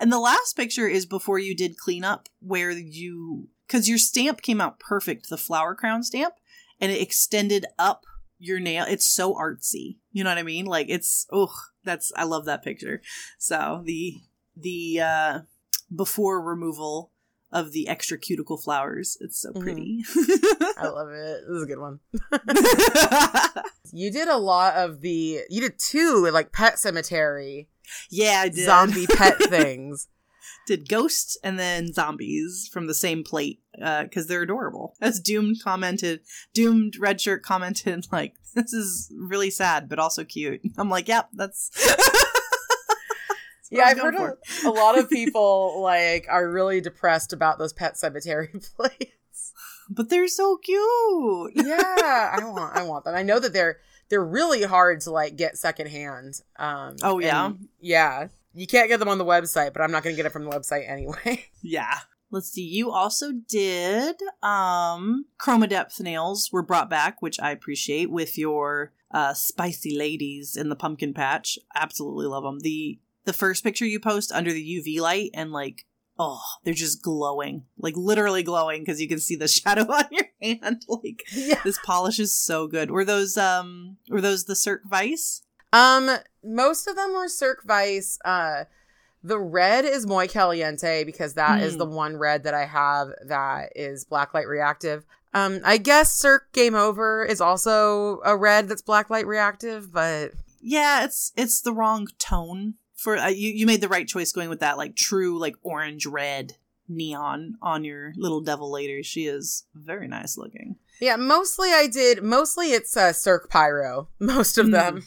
And the last picture is before you did cleanup, where you because your stamp came out perfect, the flower crown stamp, and it extended up your nail. It's so artsy. You know what I mean? Like it's oh, that's I love that picture. So the the uh before removal of the extra cuticle flowers. It's so pretty. *laughs* I love it. This is a good one. *laughs* You did a lot of the you did two like pet cemetery yeah, I did. zombie pet *laughs* things. did ghosts and then zombies from the same plate uh, because they're adorable. *laughs* As Doomed commented, Doomed Red Shirt commented *laughs* like, "This is really sad but also cute." I'm like, "Yep, that's." that's Yeah, I've heard a, a lot of people like are really depressed about those pet cemetery plates. but they're so cute. Yeah, I want I want them. I know that they're they're really hard to like get secondhand. Um Oh, yeah? yeah. You can't get them on the website, but I'm not going to get it from the website anyway. *laughs* Yeah. Let's see. You also did um chroma depth nails were brought back, which I appreciate with your uh spicy ladies in the pumpkin patch. Absolutely love them. The the first picture you post under the UV light and like oh, they're just glowing. Like literally glowing because you can see the *laughs* shadow on your hand. *laughs* Like yeah. this polish is so good. Were those um were those the Cirque Vice? Um, most of them were Cirque Vice. Uh, the red is Muy Caliente because that is Mm. the one red that I have that is blacklight reactive. Um, I guess Cirque Game Over is also a red that's blacklight reactive, but Yeah, it's it's the wrong tone for uh, you. You made the right choice going with that like true like orange red neon on your little devil later. She is very nice looking. yeah, mostly I did. Mostly it's uh, Cirque Pyro. *laughs* Most of Mm. them.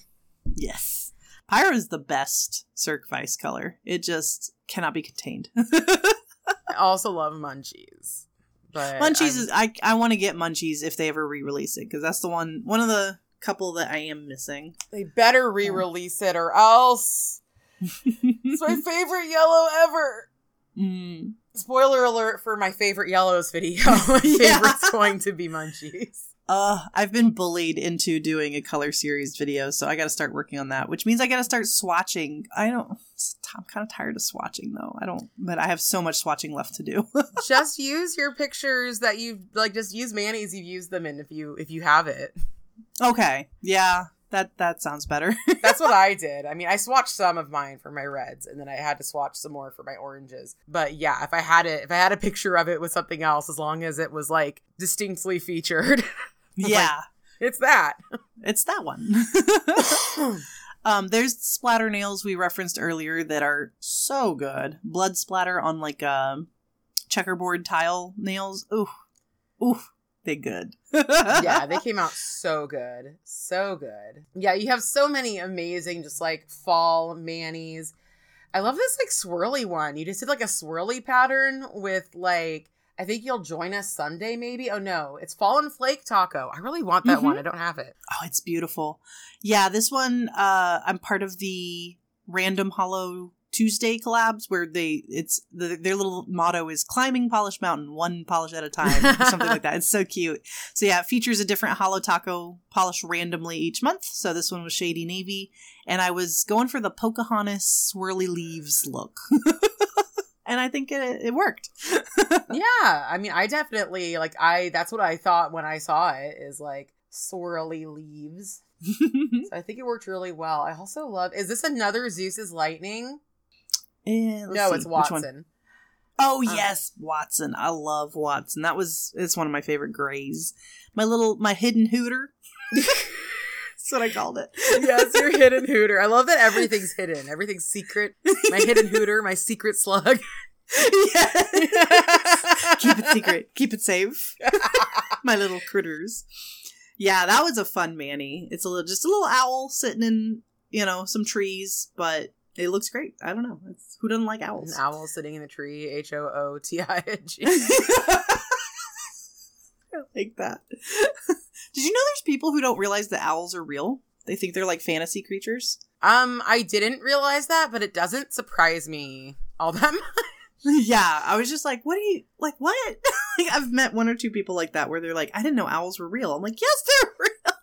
Yes, Pyro is the best Cirque Vice color. It just cannot be contained. *laughs* I also love Munchies. But Munchies I'm- is I I want to get Munchies if they ever re-release it because that's the one one of the couple that I am missing. they better re-release it or else. It's my favorite yellow ever. Mm. Spoiler alert for my favorite yellows video. *laughs* my *laughs* Yeah. favorite's going to be Munchies. Uh, I've been bullied into doing a color series video, so I got to start working on that. Which means I got to start swatching. I don't. I'm kind of tired of swatching though. I don't, but I have so much swatching left to do. *laughs* just use your pictures that you've like. Just use Manis you've used them in if you if you have it. okay, yeah, that that sounds better. *laughs* That's what I did. I mean, I swatched some of mine for my reds, and then I had to swatch some more for my oranges. But yeah, if I had it, if I had a picture of it with something else, as long as it was like distinctly featured, *laughs* yeah, it's that. *laughs* it's that one. *coughs* um, there's splatter nails we referenced earlier that are so good. Blood splatter on like um checkerboard tile nails. Ooh, ooh, they good. *laughs* yeah, they came out so good. So good. Yeah, you have so many amazing, just like fall manis. I love this like swirly one. You just did like a swirly pattern with like, I think you'll join us Sunday maybe. Oh no, it's Fallen Flake Taco. I really want that Mhm. one. I don't have it. Oh, it's beautiful. Yeah, this one uh I'm part of the Random Holo Tuesday collabs where they it's the, their little motto is climbing Polish Mountain one polish at a time or something like that. It's so cute. So yeah, it features a different Holo Taco polish randomly each month. So this one was Shady Navy and I was going for the Pocahontas swirly leaves look. *laughs* and I think it, it worked. *laughs* yeah, I mean, I definitely like I. That's what I thought when I saw it. Is like swirly leaves. *laughs* so I think it worked really well. I also love. Is this another Zeus's lightning? Eh, no, see. it's Watson. Oh yes, Watson. I love Watson. That was it's one of my favorite grays. My little my hidden hooter. *laughs* That's what I called it. yes, your hidden hooter. I love that everything's hidden. Everything's secret. My hidden *laughs* hooter, my secret slug. yes. Keep it *laughs* secret. Keep it safe. my little critters. Yeah, that was a fun Mani. It's a little just a little owl sitting in, you know, some trees, but it looks great. I don't know. It's, who doesn't like owls? An owl sitting in a tree. H O O T I N G. *laughs* I like that. *laughs* Did you know there's people who don't realize that owls are real? They think they're like fantasy creatures. Um, I didn't realize that, but it doesn't surprise me all that *laughs* much. yeah, I was just like, what do you like? What? like, I've met one or two people like that where they're like, I didn't know owls were real. I'm like, yes, they're real.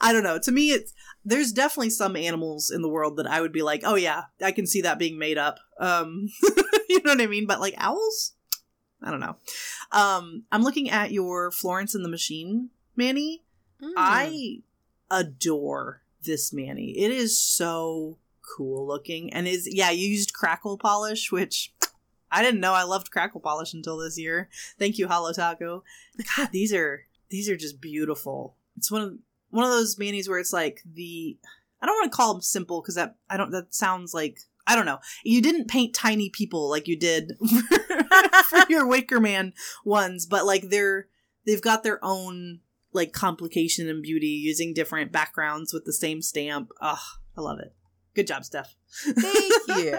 I don't know. To me, it's there's definitely some animals in the world that I would be like, oh yeah, I can see that being made up. Um, *laughs* you know what I mean? But like owls, I don't know. Um, I'm looking at your Florence and the Machine Mani. Mm. I adore this Mani. It is so cool looking and is yeah, you used crackle polish, which *laughs* I didn't know I loved crackle polish until this year. Thank you, Holo Taco. God, these are these are just beautiful. It's one of one of those manis where it's like the I don't want to call them simple because that I don't that sounds like I don't know. You didn't paint tiny people like you did *laughs* for your Wicker Man ones, but like they're they've got their own like complication and beauty using different backgrounds with the same stamp. Ugh, I love it. Good job, Steph. Thank *laughs* you.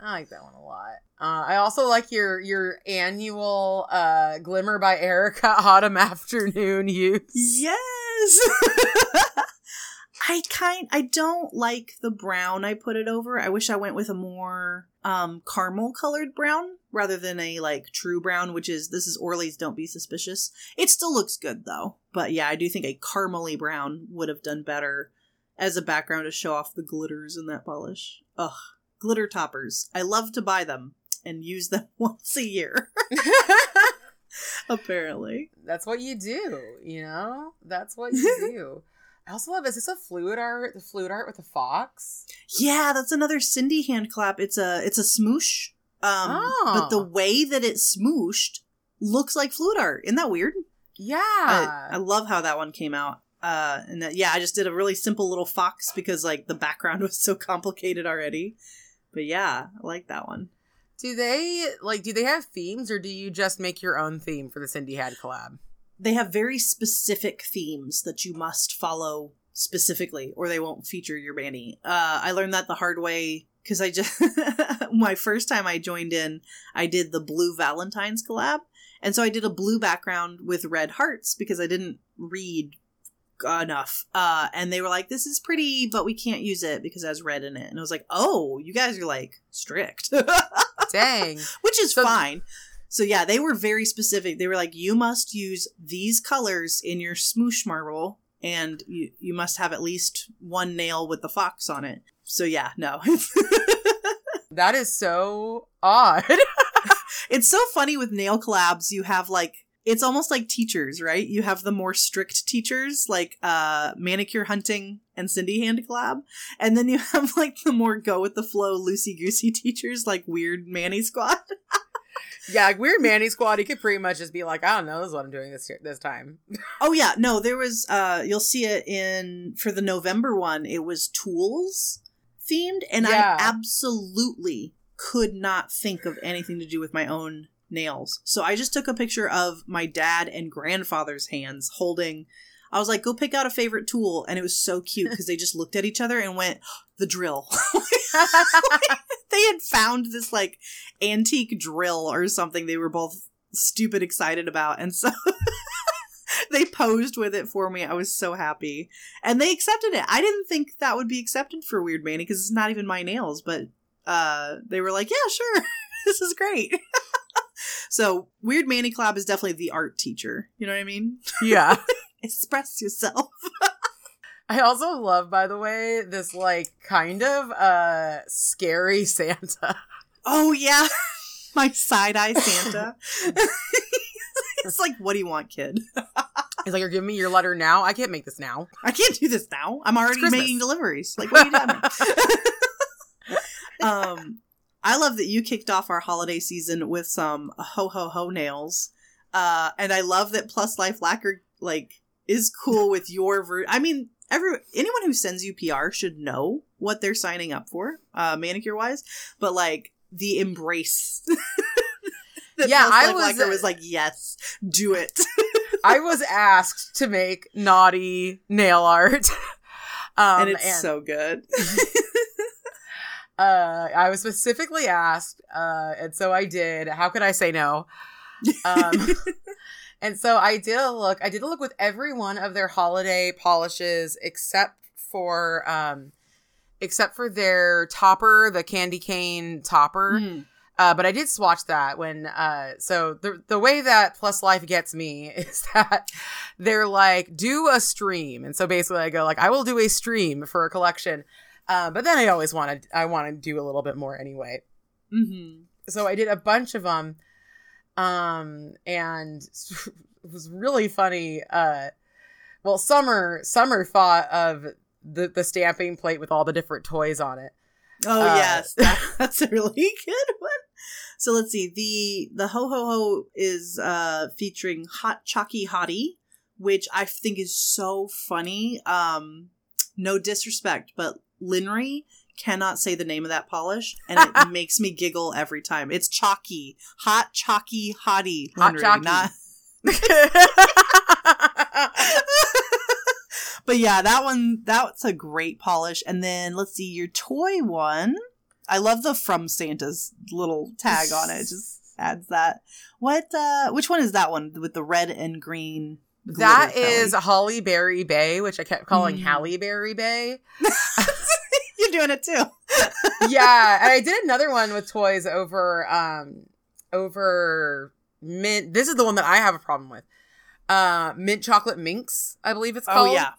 I like that one a lot. Uh, I also like your your annual uh, Glimmer by Erica *laughs* Autumn Afternoon use. Yes. *laughs* I kind I don't like the brown I put it over. I wish I went with a more um caramel colored brown rather than a like true brown, which is this is Orly's Don't Be Suspicious. It still looks good though. But yeah, I do think a caramely brown would have done better as a background to show off the glitters in that polish. Ugh. Glitter toppers. I love to buy them and use them *laughs* once a year. *laughs* *laughs* Apparently. That's what you do, you know? That's what you *laughs* do. I also love is this a fluid art? The fluid art with a fox? Yeah, that's another Cindy hand clap. It's a it's a smoosh. Um oh. but the oh. way that it's smooshed looks like fluid art. Isn't that weird? Yeah. I, I love how that one came out. Uh and that, yeah, I just did a really simple little fox because like the background *laughs* was so complicated already. But yeah, I like that one. Do they like do they have themes or do you just make your own theme for the Cindy Had collab? they have very specific themes that you must follow specifically or they won't feature your Mani. Uh, I learned that the hard way because I just, *laughs* my first time I joined in, I did the Blue Valentine's collab. And so I did a blue background with red hearts because I didn't read enough. Uh, and they were like, this is pretty, but we can't use it because it has red in it. And I was like, oh, you guys are like strict. *laughs* *laughs* Dang. Which is so, fine. So yeah, they were very specific. They were like, you must use these colors in your smoosh marble, and you you must have at least one nail with the fox on it. So yeah, no. *laughs* that is so odd. *laughs* it's so funny with nail collabs. You have like it's almost like teachers, right? You have the more strict teachers, like uh manicure hunting and Cindy hand collab, and then you *laughs* have like the more go with the flow, loosey goosey *laughs* teachers, like weird Mani squad. *laughs* yeah, like weird Mani squad, he could pretty much just be like, I don't know, this is what I'm doing this year, this time. oh yeah, no, there was uh you'll see it in for the November one, it was tools themed, and yeah. I absolutely could not think of anything to do with my own nails. So I just took a picture of my dad and grandfather's hands holding I was like, go pick out a favorite tool. And it was so cute because they just looked at each other and went, the drill. *laughs* they had found this like antique drill or something they were both stupid excited about. And so *laughs* they posed with it for me. I was so happy. And they accepted it. I didn't think that would be accepted for Weird Mani because it's not even my nails, but uh, they were like, yeah, sure. *laughs* this is great. So Weird Mani Club is definitely the art teacher. You know what I mean? Yeah. *laughs* Express yourself. *laughs* I also love, by the way, this like kind of uh scary *laughs* Santa. Oh yeah, my side eye Santa. it's like, what do you want, kid? He's like, "You're giving me your letter now. I can't make this now." I can't do this now. I'm already making deliveries. Like, what are you doing? um, I love that you kicked off our holiday season with some ho ho ho nails. Uh, and I love that Plus Life Lacquer like is cool with your ver. I mean, every anyone who sends you PR should know what they're signing up for, uh, manicure wise. But like the embrace. *laughs* that Yeah, Plus I Life was, Lacquer uh, was like, yes, do it. *laughs* I was asked to make naughty nail art. *laughs* um, and it's so good. Uh, I was specifically asked, uh, and so I did. How could I say no? Um, *laughs* *laughs* and so I did a look. I did a look with every one of their holiday polishes except for um, except for their topper, the candy cane topper. Mm. Uh, but I did swatch that when uh so the the way that Plus Life gets me *laughs* is that they're like do a stream and so basically I go like I will do a stream for a collection. Uh, but then I always wanted I want to do a little bit more anyway. Mm-hmm. So I did a bunch of them um and *laughs* it was really funny uh well summer summer thought of the the stamping plate with all the different toys on it. Oh Uh, yes, *laughs* that, that's a really *laughs* good one. So let's see. The the ho ho ho is uh featuring Hot Chalky Hottie, which I think is so funny. Um no disrespect, but Linry cannot say the name of that polish and it *laughs* makes me giggle every time. It's chalky. Hot Chalky Hottie. Hot Linry, Chalky. Not *laughs* but yeah, that one that's a great polish. And then let's see your toy one. I love the from Santa's little tag on it. It Just adds that. What uh which one is that one with the red and green? That is? Holly Berry Bay, which I kept calling Mm. Halle Berry Bay. *laughs* You're *laughs* doing it too. yeah, *laughs* and I did another one with toys over um over mint. This is the one that I have a problem with. Uh, mint chocolate minx, I believe it's called. Oh yeah.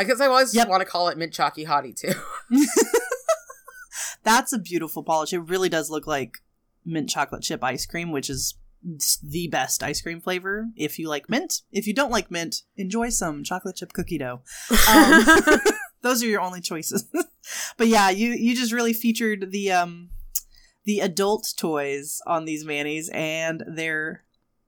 I guess I always Yep. want to call it mint chalky hottie too. *laughs* That's a beautiful polish. It really does look like mint chocolate chip ice cream, which is the best ice cream flavor if you like mint. If you don't like mint, enjoy some chocolate chip cookie dough. Um, those are your only choices. *laughs* but yeah, you you just really featured the um the adult toys on these manis and they're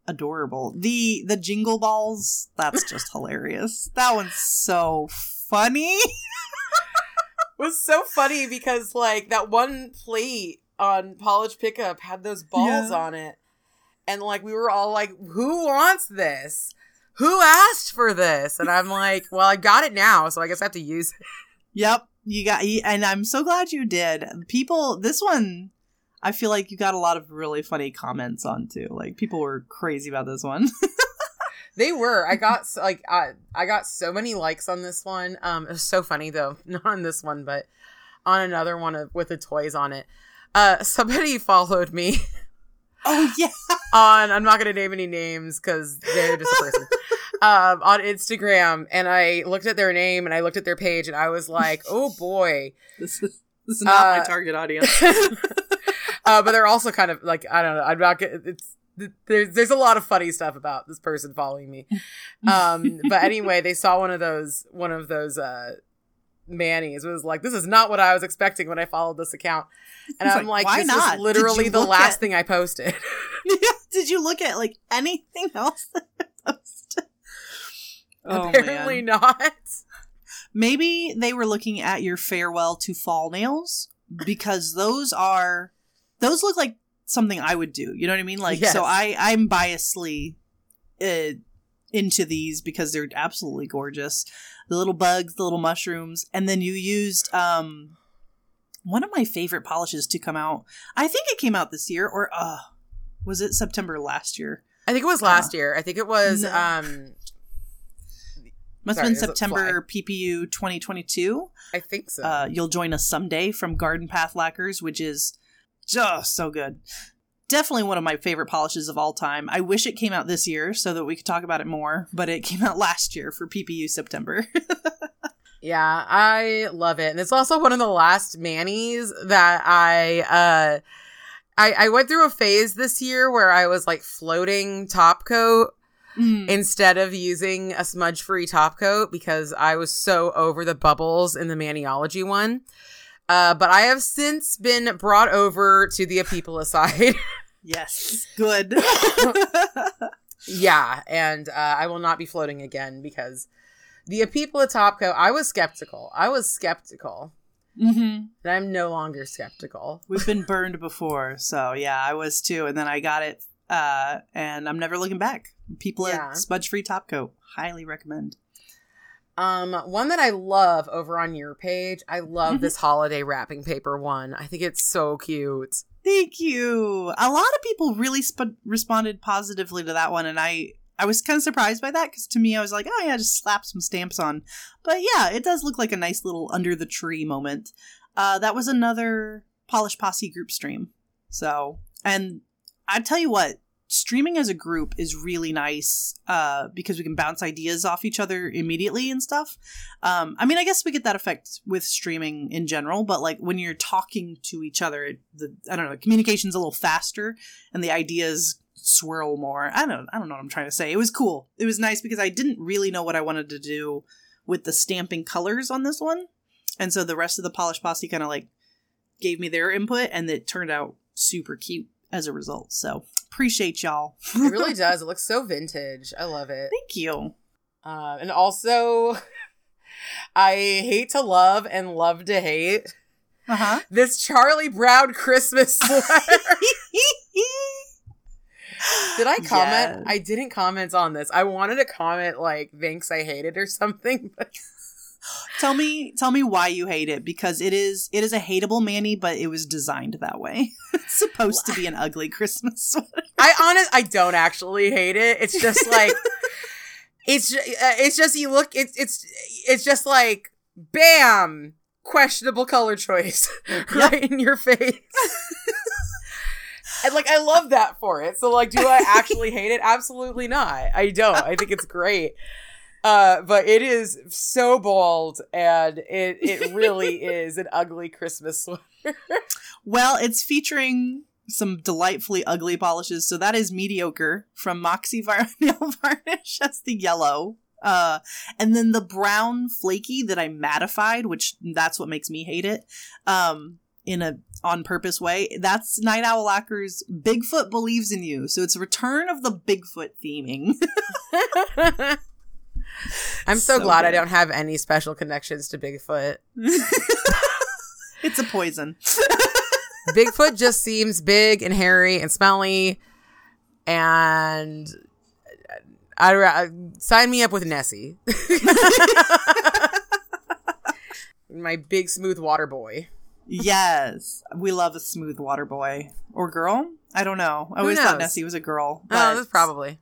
adorable. The the jingle balls, that's just *laughs* hilarious. That one's so funny. *laughs* was so funny because like that one plate on Polish Pickup had those balls Yeah. on it. And like we were all like, who wants this? Who asked for this? And I'm like, well, I got it now, so I guess I have to use it. Yep, you got and I'm so glad you did. People this one I feel like you got a lot of really funny comments on too. Like people were crazy about this one. *laughs* They were. I got like I I got so many likes on this one. Um, it was so funny though, *laughs* not on this one, but on another one of, with the toys on it. Uh, somebody *laughs* followed me oh yeah. *laughs* on. I'm not gonna name any names because they're just a person. *laughs* um, on Instagram, and I looked at their name and I looked at their page, and I was like, oh *laughs* boy. This is this is not my Uh, target audience. uh, but they're also kind of like I don't know. I'm not. gonna- It's there's there's a lot of funny stuff about this person following me. Um, but anyway, they saw one of those one of those uh manis was like, this is not what I was expecting when I followed this account, and It's I'm like, like, why this not? is literally the last at- thing I posted. *laughs* Did you look at like anything else that I posted? Oh, Apparently man. not. Maybe they were looking at your farewell to fall nails because those are those look like something I would do. You know what I mean? Like Yes. so I I'm biasly uh, into these because they're absolutely gorgeous. The little bugs, the little mushrooms, and then you used um one of my favorite polishes to come out. I think it came out this year or uh was it September last year? I think it was last year. I think it was No. um Must Sorry, have been September PPU 2022. I think so. Uh, you'll join us someday from Garden Path Lacquers, which is just so good. Definitely one of my favorite polishes of all time. I wish it came out this year so that we could talk about it more, but it *laughs* came out last year for PPU September. *laughs* Yeah, I love it. And it's also one of the last manis that I uh I, I went through a phase this year where I was like floating top coat Mm. instead of using a smudge free top coat because I was so over the bubbles in the maniology one. Uh, but I have since been brought over to the Apipola side. *laughs* Yes, good. *laughs* yeah, and uh, I will not be floating again because the Apipola top coat, I was skeptical. I was skeptical. hmm And I'm no longer skeptical. We've been *laughs* burned before, so yeah, I was too, and then I got it, uh, and I'm never looking back. People Yeah. at Smudge Free Top Coat, highly recommend. Um, one that I love over on your page, I love Mhm. this holiday wrapping paper one. I think it's so cute. Thank you. A lot of people really sp- responded positively to that one, and I I was kind of surprised by that because to me I was like, oh yeah, just slap some stamps on. But yeah, it does look like a nice little under the tree moment. Uh, that was another Polish Posse group stream. So, and I tell you what, streaming as a group is really nice uh, because we can bounce ideas off each other immediately and stuff. Um, I mean, I guess we get that effect with streaming in general, but like when you're talking to each other, the I don't know, communication's a little faster and the ideas swirl more. I don't I don't know what I'm trying to say. It was cool. It was nice because I didn't really know what I wanted to do with the stamping colors on this one. And so the rest of the Polish Posse kind of like gave me their input and it turned out super cute as a result. So appreciate y'all. It *laughs* really does. It looks so vintage. I love it. Thank you. Uh, and also, *laughs* I hate to love and love to hate Uh-huh. *laughs* this Charlie Brown Christmas sweater. Did I comment? Yes. I didn't comment on this. I wanted to comment like thanks I hate it or something. But tell me tell me why you hate it because it is it is a hateable mani but it was designed that way *laughs* it's supposed to be an ugly christmas sweater I honest I don't actually hate it. It's just like *laughs* it's uh, it's just you look it's it's it's just like bam questionable color choice *laughs* right in your face. and like I love that for it. So like do I actually hate it? Absolutely not. I don't. I think it's great. Uh, but it is so bold and it it really *laughs* is an ugly Christmas sweater. well it's featuring some delightfully ugly polishes. So that is mediocre from moxie Var- *laughs* nail varnish that's the yellow. Uh and then the brown flaky that i mattified which that's what makes me hate it um in a on purpose way. That's night owl lacquer's bigfoot believes in you. So it's a return of the bigfoot theming *laughs* I'm so, So glad I don't have any special connections to Bigfoot. *laughs* it's a poison. *laughs* Bigfoot just seems big and hairy and smelly, and uh, I I sign me up with Nessie, *laughs* my big smooth water boy. yes. We love a smooth water boy. Or girl? I don't know. I Who always thought nessie was a girl Oh, that's probably.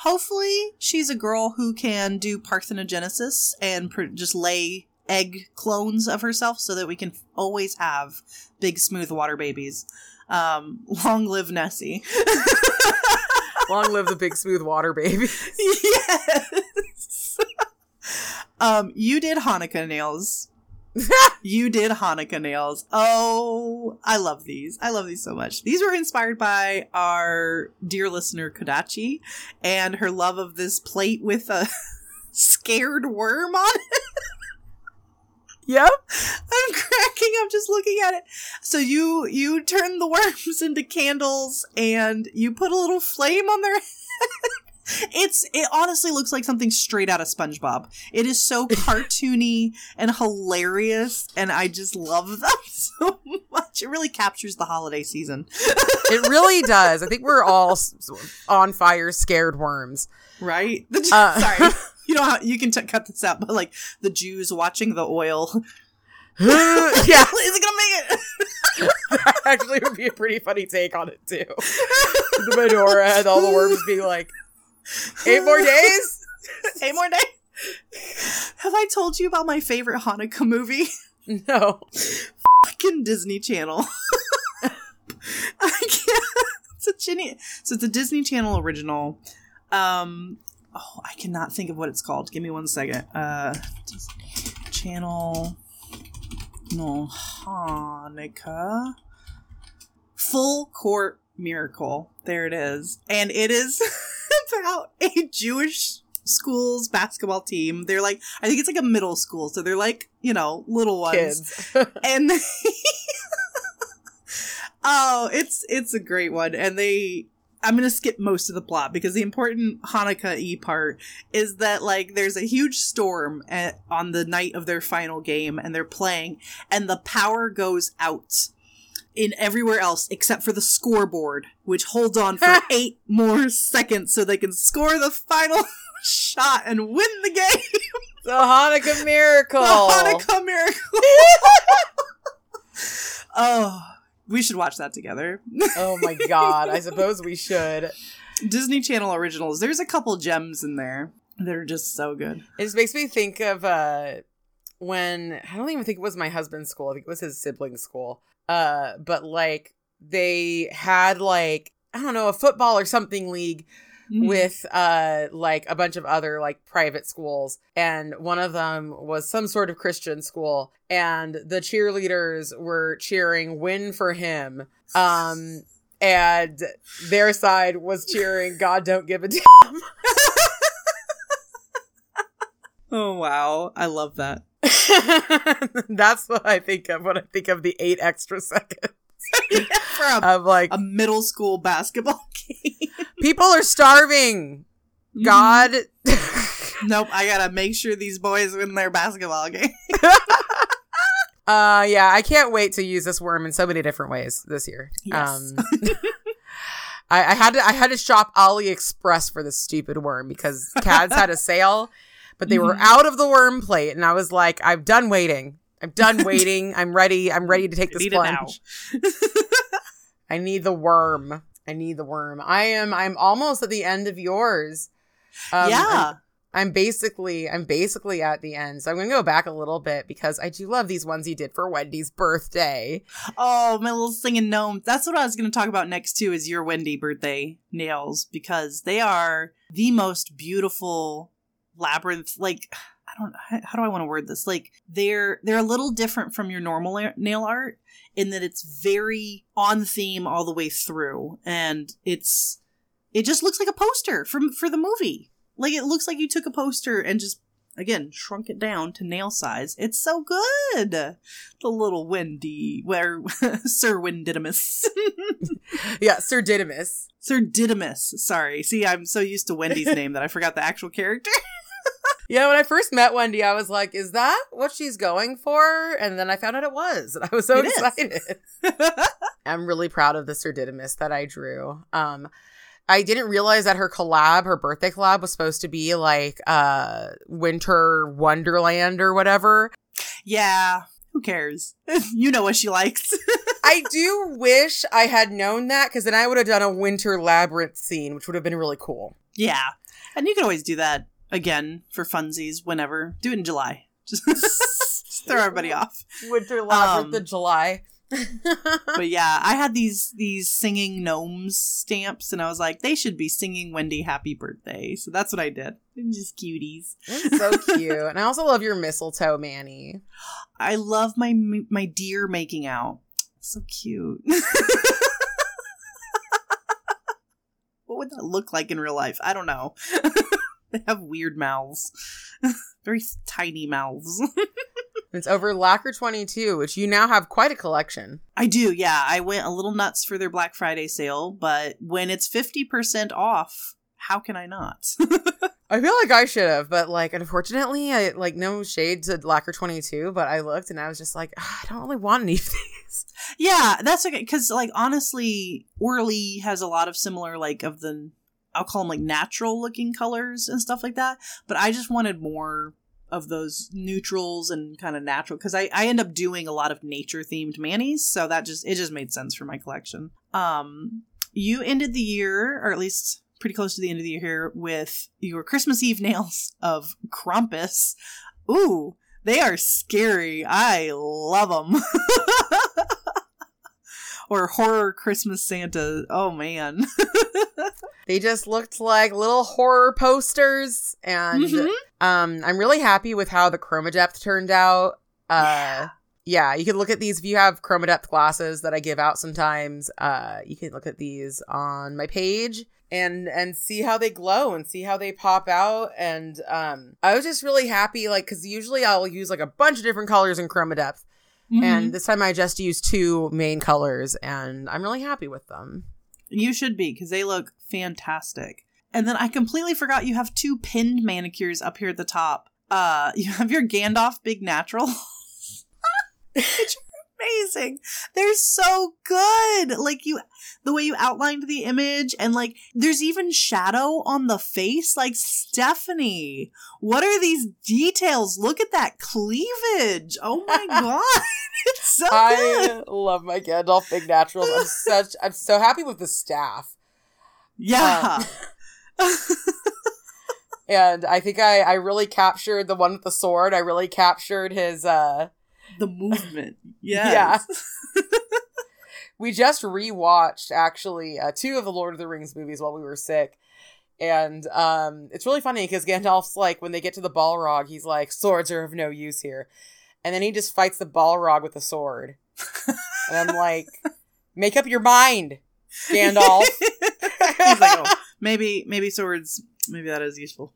Hopefully she's a girl who can do parthenogenesis and pr- just lay egg clones of herself so that we can always have big smooth water babies. Um *laughs* long live nessie. *laughs* Long live the big smooth water baby. *laughs* yes. Um you did hanukkah nails *laughs* you did hanukkah nails. Oh i love these. I love these so much. These were inspired by our dear listener kodachi and her love of this plate with a *laughs* scared worm on it. *laughs* Yep. i'm cracking up just looking at it. So you you turn the worms into candles and you put a little flame on their head it's it honestly looks like something straight out of SpongeBob. It is so *laughs* cartoony and hilarious, and I just love them *laughs* so much. It really captures the holiday season, *laughs* It really does. I think we're all on fire, scared worms. right? The, Uh, sorry, you know how you can t- cut this out, but like the Jews watching the oil, yeah, is it gonna make it? that actually would be a pretty funny take on it too. The menorah and all the worms being like, eight more days? *laughs* Eight more days. Have I told you about my favorite Hanukkah movie? No. fucking Disney Channel. *laughs* I can't. It's a Ginny. So it's a Disney Channel original. Um, oh, I cannot think of what it's called. Give me one second. Uh, Disney Channel. No, Hanukkah. Full Court Miracle. There it is. And it is *laughs* about a Jewish school's basketball team. They're like, I think it's like a middle school. So they're like, you know, little ones. Kids. *laughs* And they, *laughs* oh, it's, it's a great one. And they, I'm gonna skip most of the plot because the important Hanukkah e part is that like there's a huge storm at, on the night of their final game and they're playing and the power goes out in everywhere else except for the scoreboard, which holds on for *laughs* eight more seconds so they can score the final *laughs* shot and win the game. *laughs* the Hanukkah miracle. The Hanukkah miracle. oh, we should watch that together. oh my god! I suppose we should. Disney Channel originals. There's a couple gems in there that are just so good. It just makes me think of uh when I don't even think it was my husband's school. I think it was his sibling's school. Uh, but like they had like I don't know a football or something league Mhm. with uh like a bunch of other like private schools and one of them was some sort of Christian school and the cheerleaders were cheering win for him um and their side was cheering God don't give a damn *laughs* Oh wow, I love that. *laughs* that's what I think of when I think of the 8 extra seconds *laughs* For a, *laughs* of like a middle school basketball game. people are starving God Nope, I gotta make sure these boys win their basketball game. Uh, yeah, I can't wait to use this worm in so many different ways this year. Yes. Um, I, I had to I had to shop AliExpress for this stupid worm because Cads had a sale, but they were Mhm. out of the worm plate, and I was like, I'm done waiting. I'm done *laughs* waiting. I'm ready. I'm ready to take this Need it now. plunge. I need the worm. I need the worm. I am. I'm almost at the end of yours. Um, yeah. I'm- I'm basically I'm basically at the end. So I'm gonna go back a little bit because I do love these ones you did for Wendy's birthday. Oh, my little singing gnome. That's what I was going to talk about next too is your Wendy birthday nails because they are the most beautiful labyrinth like I don't how how do I want to word this? Like they're they're a little different from your normal nail art in that it's very on theme all the way through and it's it just looks like a poster from for the movie. Like it looks like you took a poster and just again shrunk it down to nail size. It's so good the little Wendy, where *laughs* Sir Windidymus. *laughs* Yeah, Sir Didymus. Sir Didymus. Sorry. See, I'm so used to Wendy's *laughs* name that I forgot the actual character. Yeah, when I first met Wendy, I was like, "Is that what she's going for?" And then I found out it was, and I was so It is. excited. *laughs* I'm really proud of the Sir Didymus that I drew. Um, I didn't realize that her collab, her birthday collab, was supposed to be like uh Winter Wonderland or whatever. yeah. Who cares? *laughs* you know what she likes. *laughs* I do wish I had known that because then I would have done a Winter Labyrinth scene, which would have been really cool. yeah. And you can always do that again for funsies whenever. Do it in July. *laughs* Just, just *laughs* throw everybody off. Winter Labyrinth Um, in July. *laughs* But yeah, I had these these singing gnomes stamps, and I was like, they should be singing Wendy happy birthday. So that's what I did. They're just cuties. So cute. And I also love your mistletoe, mani. I love my my deer making out. So cute. what would that look like in real life? I don't know. *laughs* they have weird mouths. *laughs* Very tiny mouths. *laughs* It's over Lacquer 22, which you now have quite a collection. I do, yeah. I went a little nuts for their Black Friday sale, but when it's 50% off, how can I not? I feel like I should have, but like unfortunately, I like no shade to Lacquer 22, but I looked and I was just like, "Ah, I don't really want any of these. yeah, that's okay. Because, like, honestly, Orly has a lot of similar, like, of the, I'll call them, like, natural looking colors and stuff like that. But I just wanted more of those neutrals and kind of natural because I, I end up doing a lot of nature themed manis so that just it just made sense for my collection. Um you ended the year or at least pretty close to the end of the year here with your christmas eve nails *laughs* of krampus. Ooh they are scary. I love them *laughs* or horror Christmas Santa. Oh man. *laughs* they just looked like little horror posters and Mhm. um I'm really happy with how the chroma depth turned out. Uh Yeah. yeah, you can look at these if you have chroma depth glasses that I give out sometimes. Uh you can look at these on my page and and see how they glow and see how they pop out and um I was just really happy like cuz usually I'll use like a bunch of different colors in chroma depth Mhm. and this time I just used two main colors and I'm really happy with them. You should be because they look fantastic. And then I completely forgot you have two pinned manicures up here at the top. Uh, *laughs* you have your Gandalf Big Natural, which *laughs* *laughs* amazing. They're so good. Like you, the way you outlined the image, and like there's even shadow on the face. Like Stephanie, what are these details? Look at that cleavage. Oh my *laughs* god, *laughs* it's so good. I love my Gandalf Big Naturals. I'm *laughs* such I'm so happy with the staff. Yeah. And I think I, I really captured the one with the sword. I really captured his uh the movement. *laughs* Yes. Yeah. *laughs* we just rewatched actually uh, two of the Lord of the Rings movies while we were sick. And um it's really funny because Gandalf's like when they get to the Balrog, he's like, swords are of no use here. And then he just fights the Balrog with a sword. and I'm like, *laughs* make up your mind, Gandalf. He's like, oh, maybe, maybe swords. Maybe that is useful.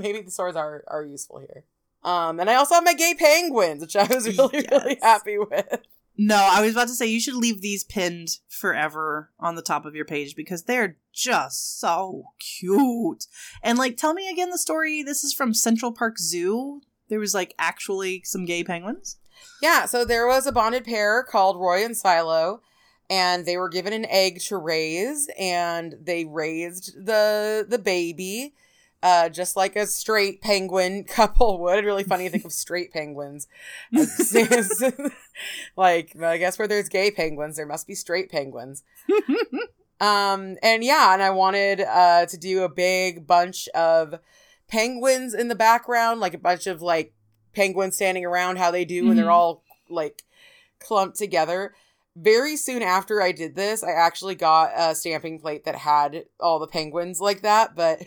Maybe the swords are are useful here. Um, and I also have my gay penguins, which I was really really happy with. No, I was about to say you should leave these pinned forever on the top of your page because they're just so cute. And like, tell me again the story. This is from Central Park Zoo. There was like actually some gay penguins. Yeah, so there was a bonded pair called Roy and Silo, and they were given an egg to raise, and they raised the the baby. Uh, just like a straight penguin *laughs* couple would. Really funny to think of straight penguins. *laughs* like, I guess where there's gay penguins, there must be straight penguins. *laughs* Um, and yeah, and I wanted uh to do a big bunch of penguins in the background, like a bunch of like penguins standing around how they do when they're Mhm. all like clumped together. Very soon after I did this, I actually got a stamping plate that had all the penguins like that, but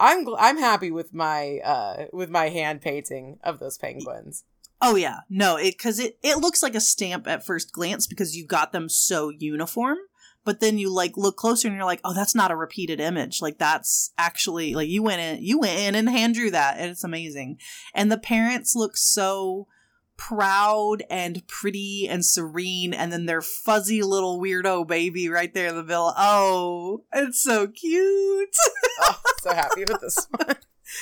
I'm gl- I'm happy with my uh with my hand painting of those penguins. Oh yeah, no, it because it it looks like a stamp at first glance because you got them so uniform. But then you like look closer and you're like, oh, that's not a repeated image. Like that's actually like you went in, you went in and hand drew that, and it's amazing. And the parents look so proud and pretty and serene, and then their fuzzy little weirdo baby right there in the middle. Oh, it's so cute. *laughs* Oh, so happy with this *laughs* one.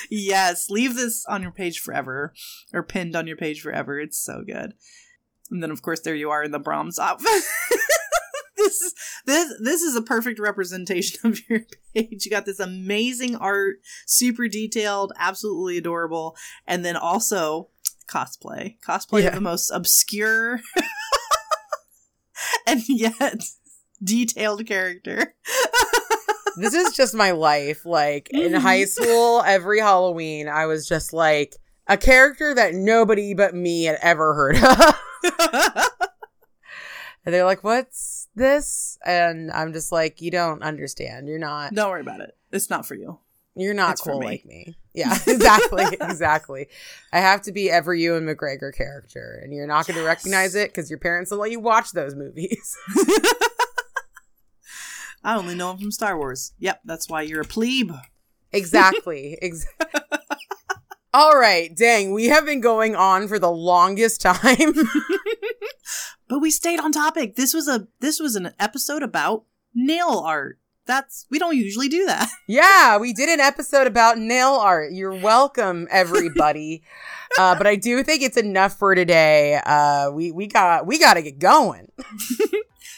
Yes, leave this on your page forever, or pinned on your page forever. It's so good. And then, of course, there you are in the Brahms outfit. *laughs* this is this this is a perfect representation of your page. You got this amazing art, super detailed, absolutely adorable, and then also cosplay, cosplay Yeah. of the most obscure *laughs* and yet detailed character. this is just my life. Like in Mhm. high school, every Halloween, I was just like a character that nobody but me had ever heard of. and they're like, "What's this?" And I'm just like, "You don't understand. You're not. Don't worry about it. It's not for you. You're not it's cool me." like me." Yeah, *laughs* exactly, exactly. I have to be every Ewan McGregor character, and you're not going to recognize it because your parents don't let you watch those movies. *laughs* *laughs* I only know him from Star Wars. Yep, that's why you're a plebe. Exactly. Ex- All right, dang, we have been going on for the longest time. But we stayed on topic. This was a this was an episode about nail art. That's we don't usually do that. *laughs* yeah, we did an episode about nail art. You're welcome, everybody. *laughs* uh, but I do think it's enough for today. Uh, we we got we got to get going. *laughs*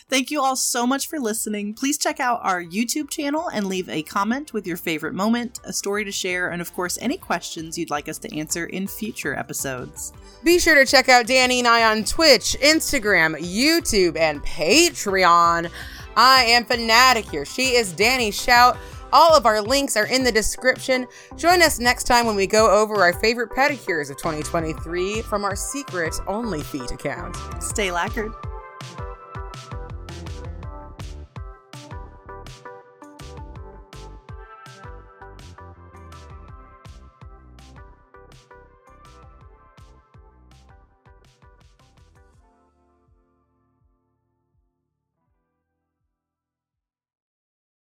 Thank you all so much for listening. Please check out our YouTube channel and leave a comment with your favorite moment, a story to share, and of course any questions you'd like us to answer in future episodes. Be sure to check out Danie and I on Twitch, Instagram, YouTube, and Patreon. I am Fanaticure. She is DanieShout. All of our links are in the description. Join us next time when we go over our favorite pedicures of 2023 from our secret OnlyFeet account. Stay lacquered.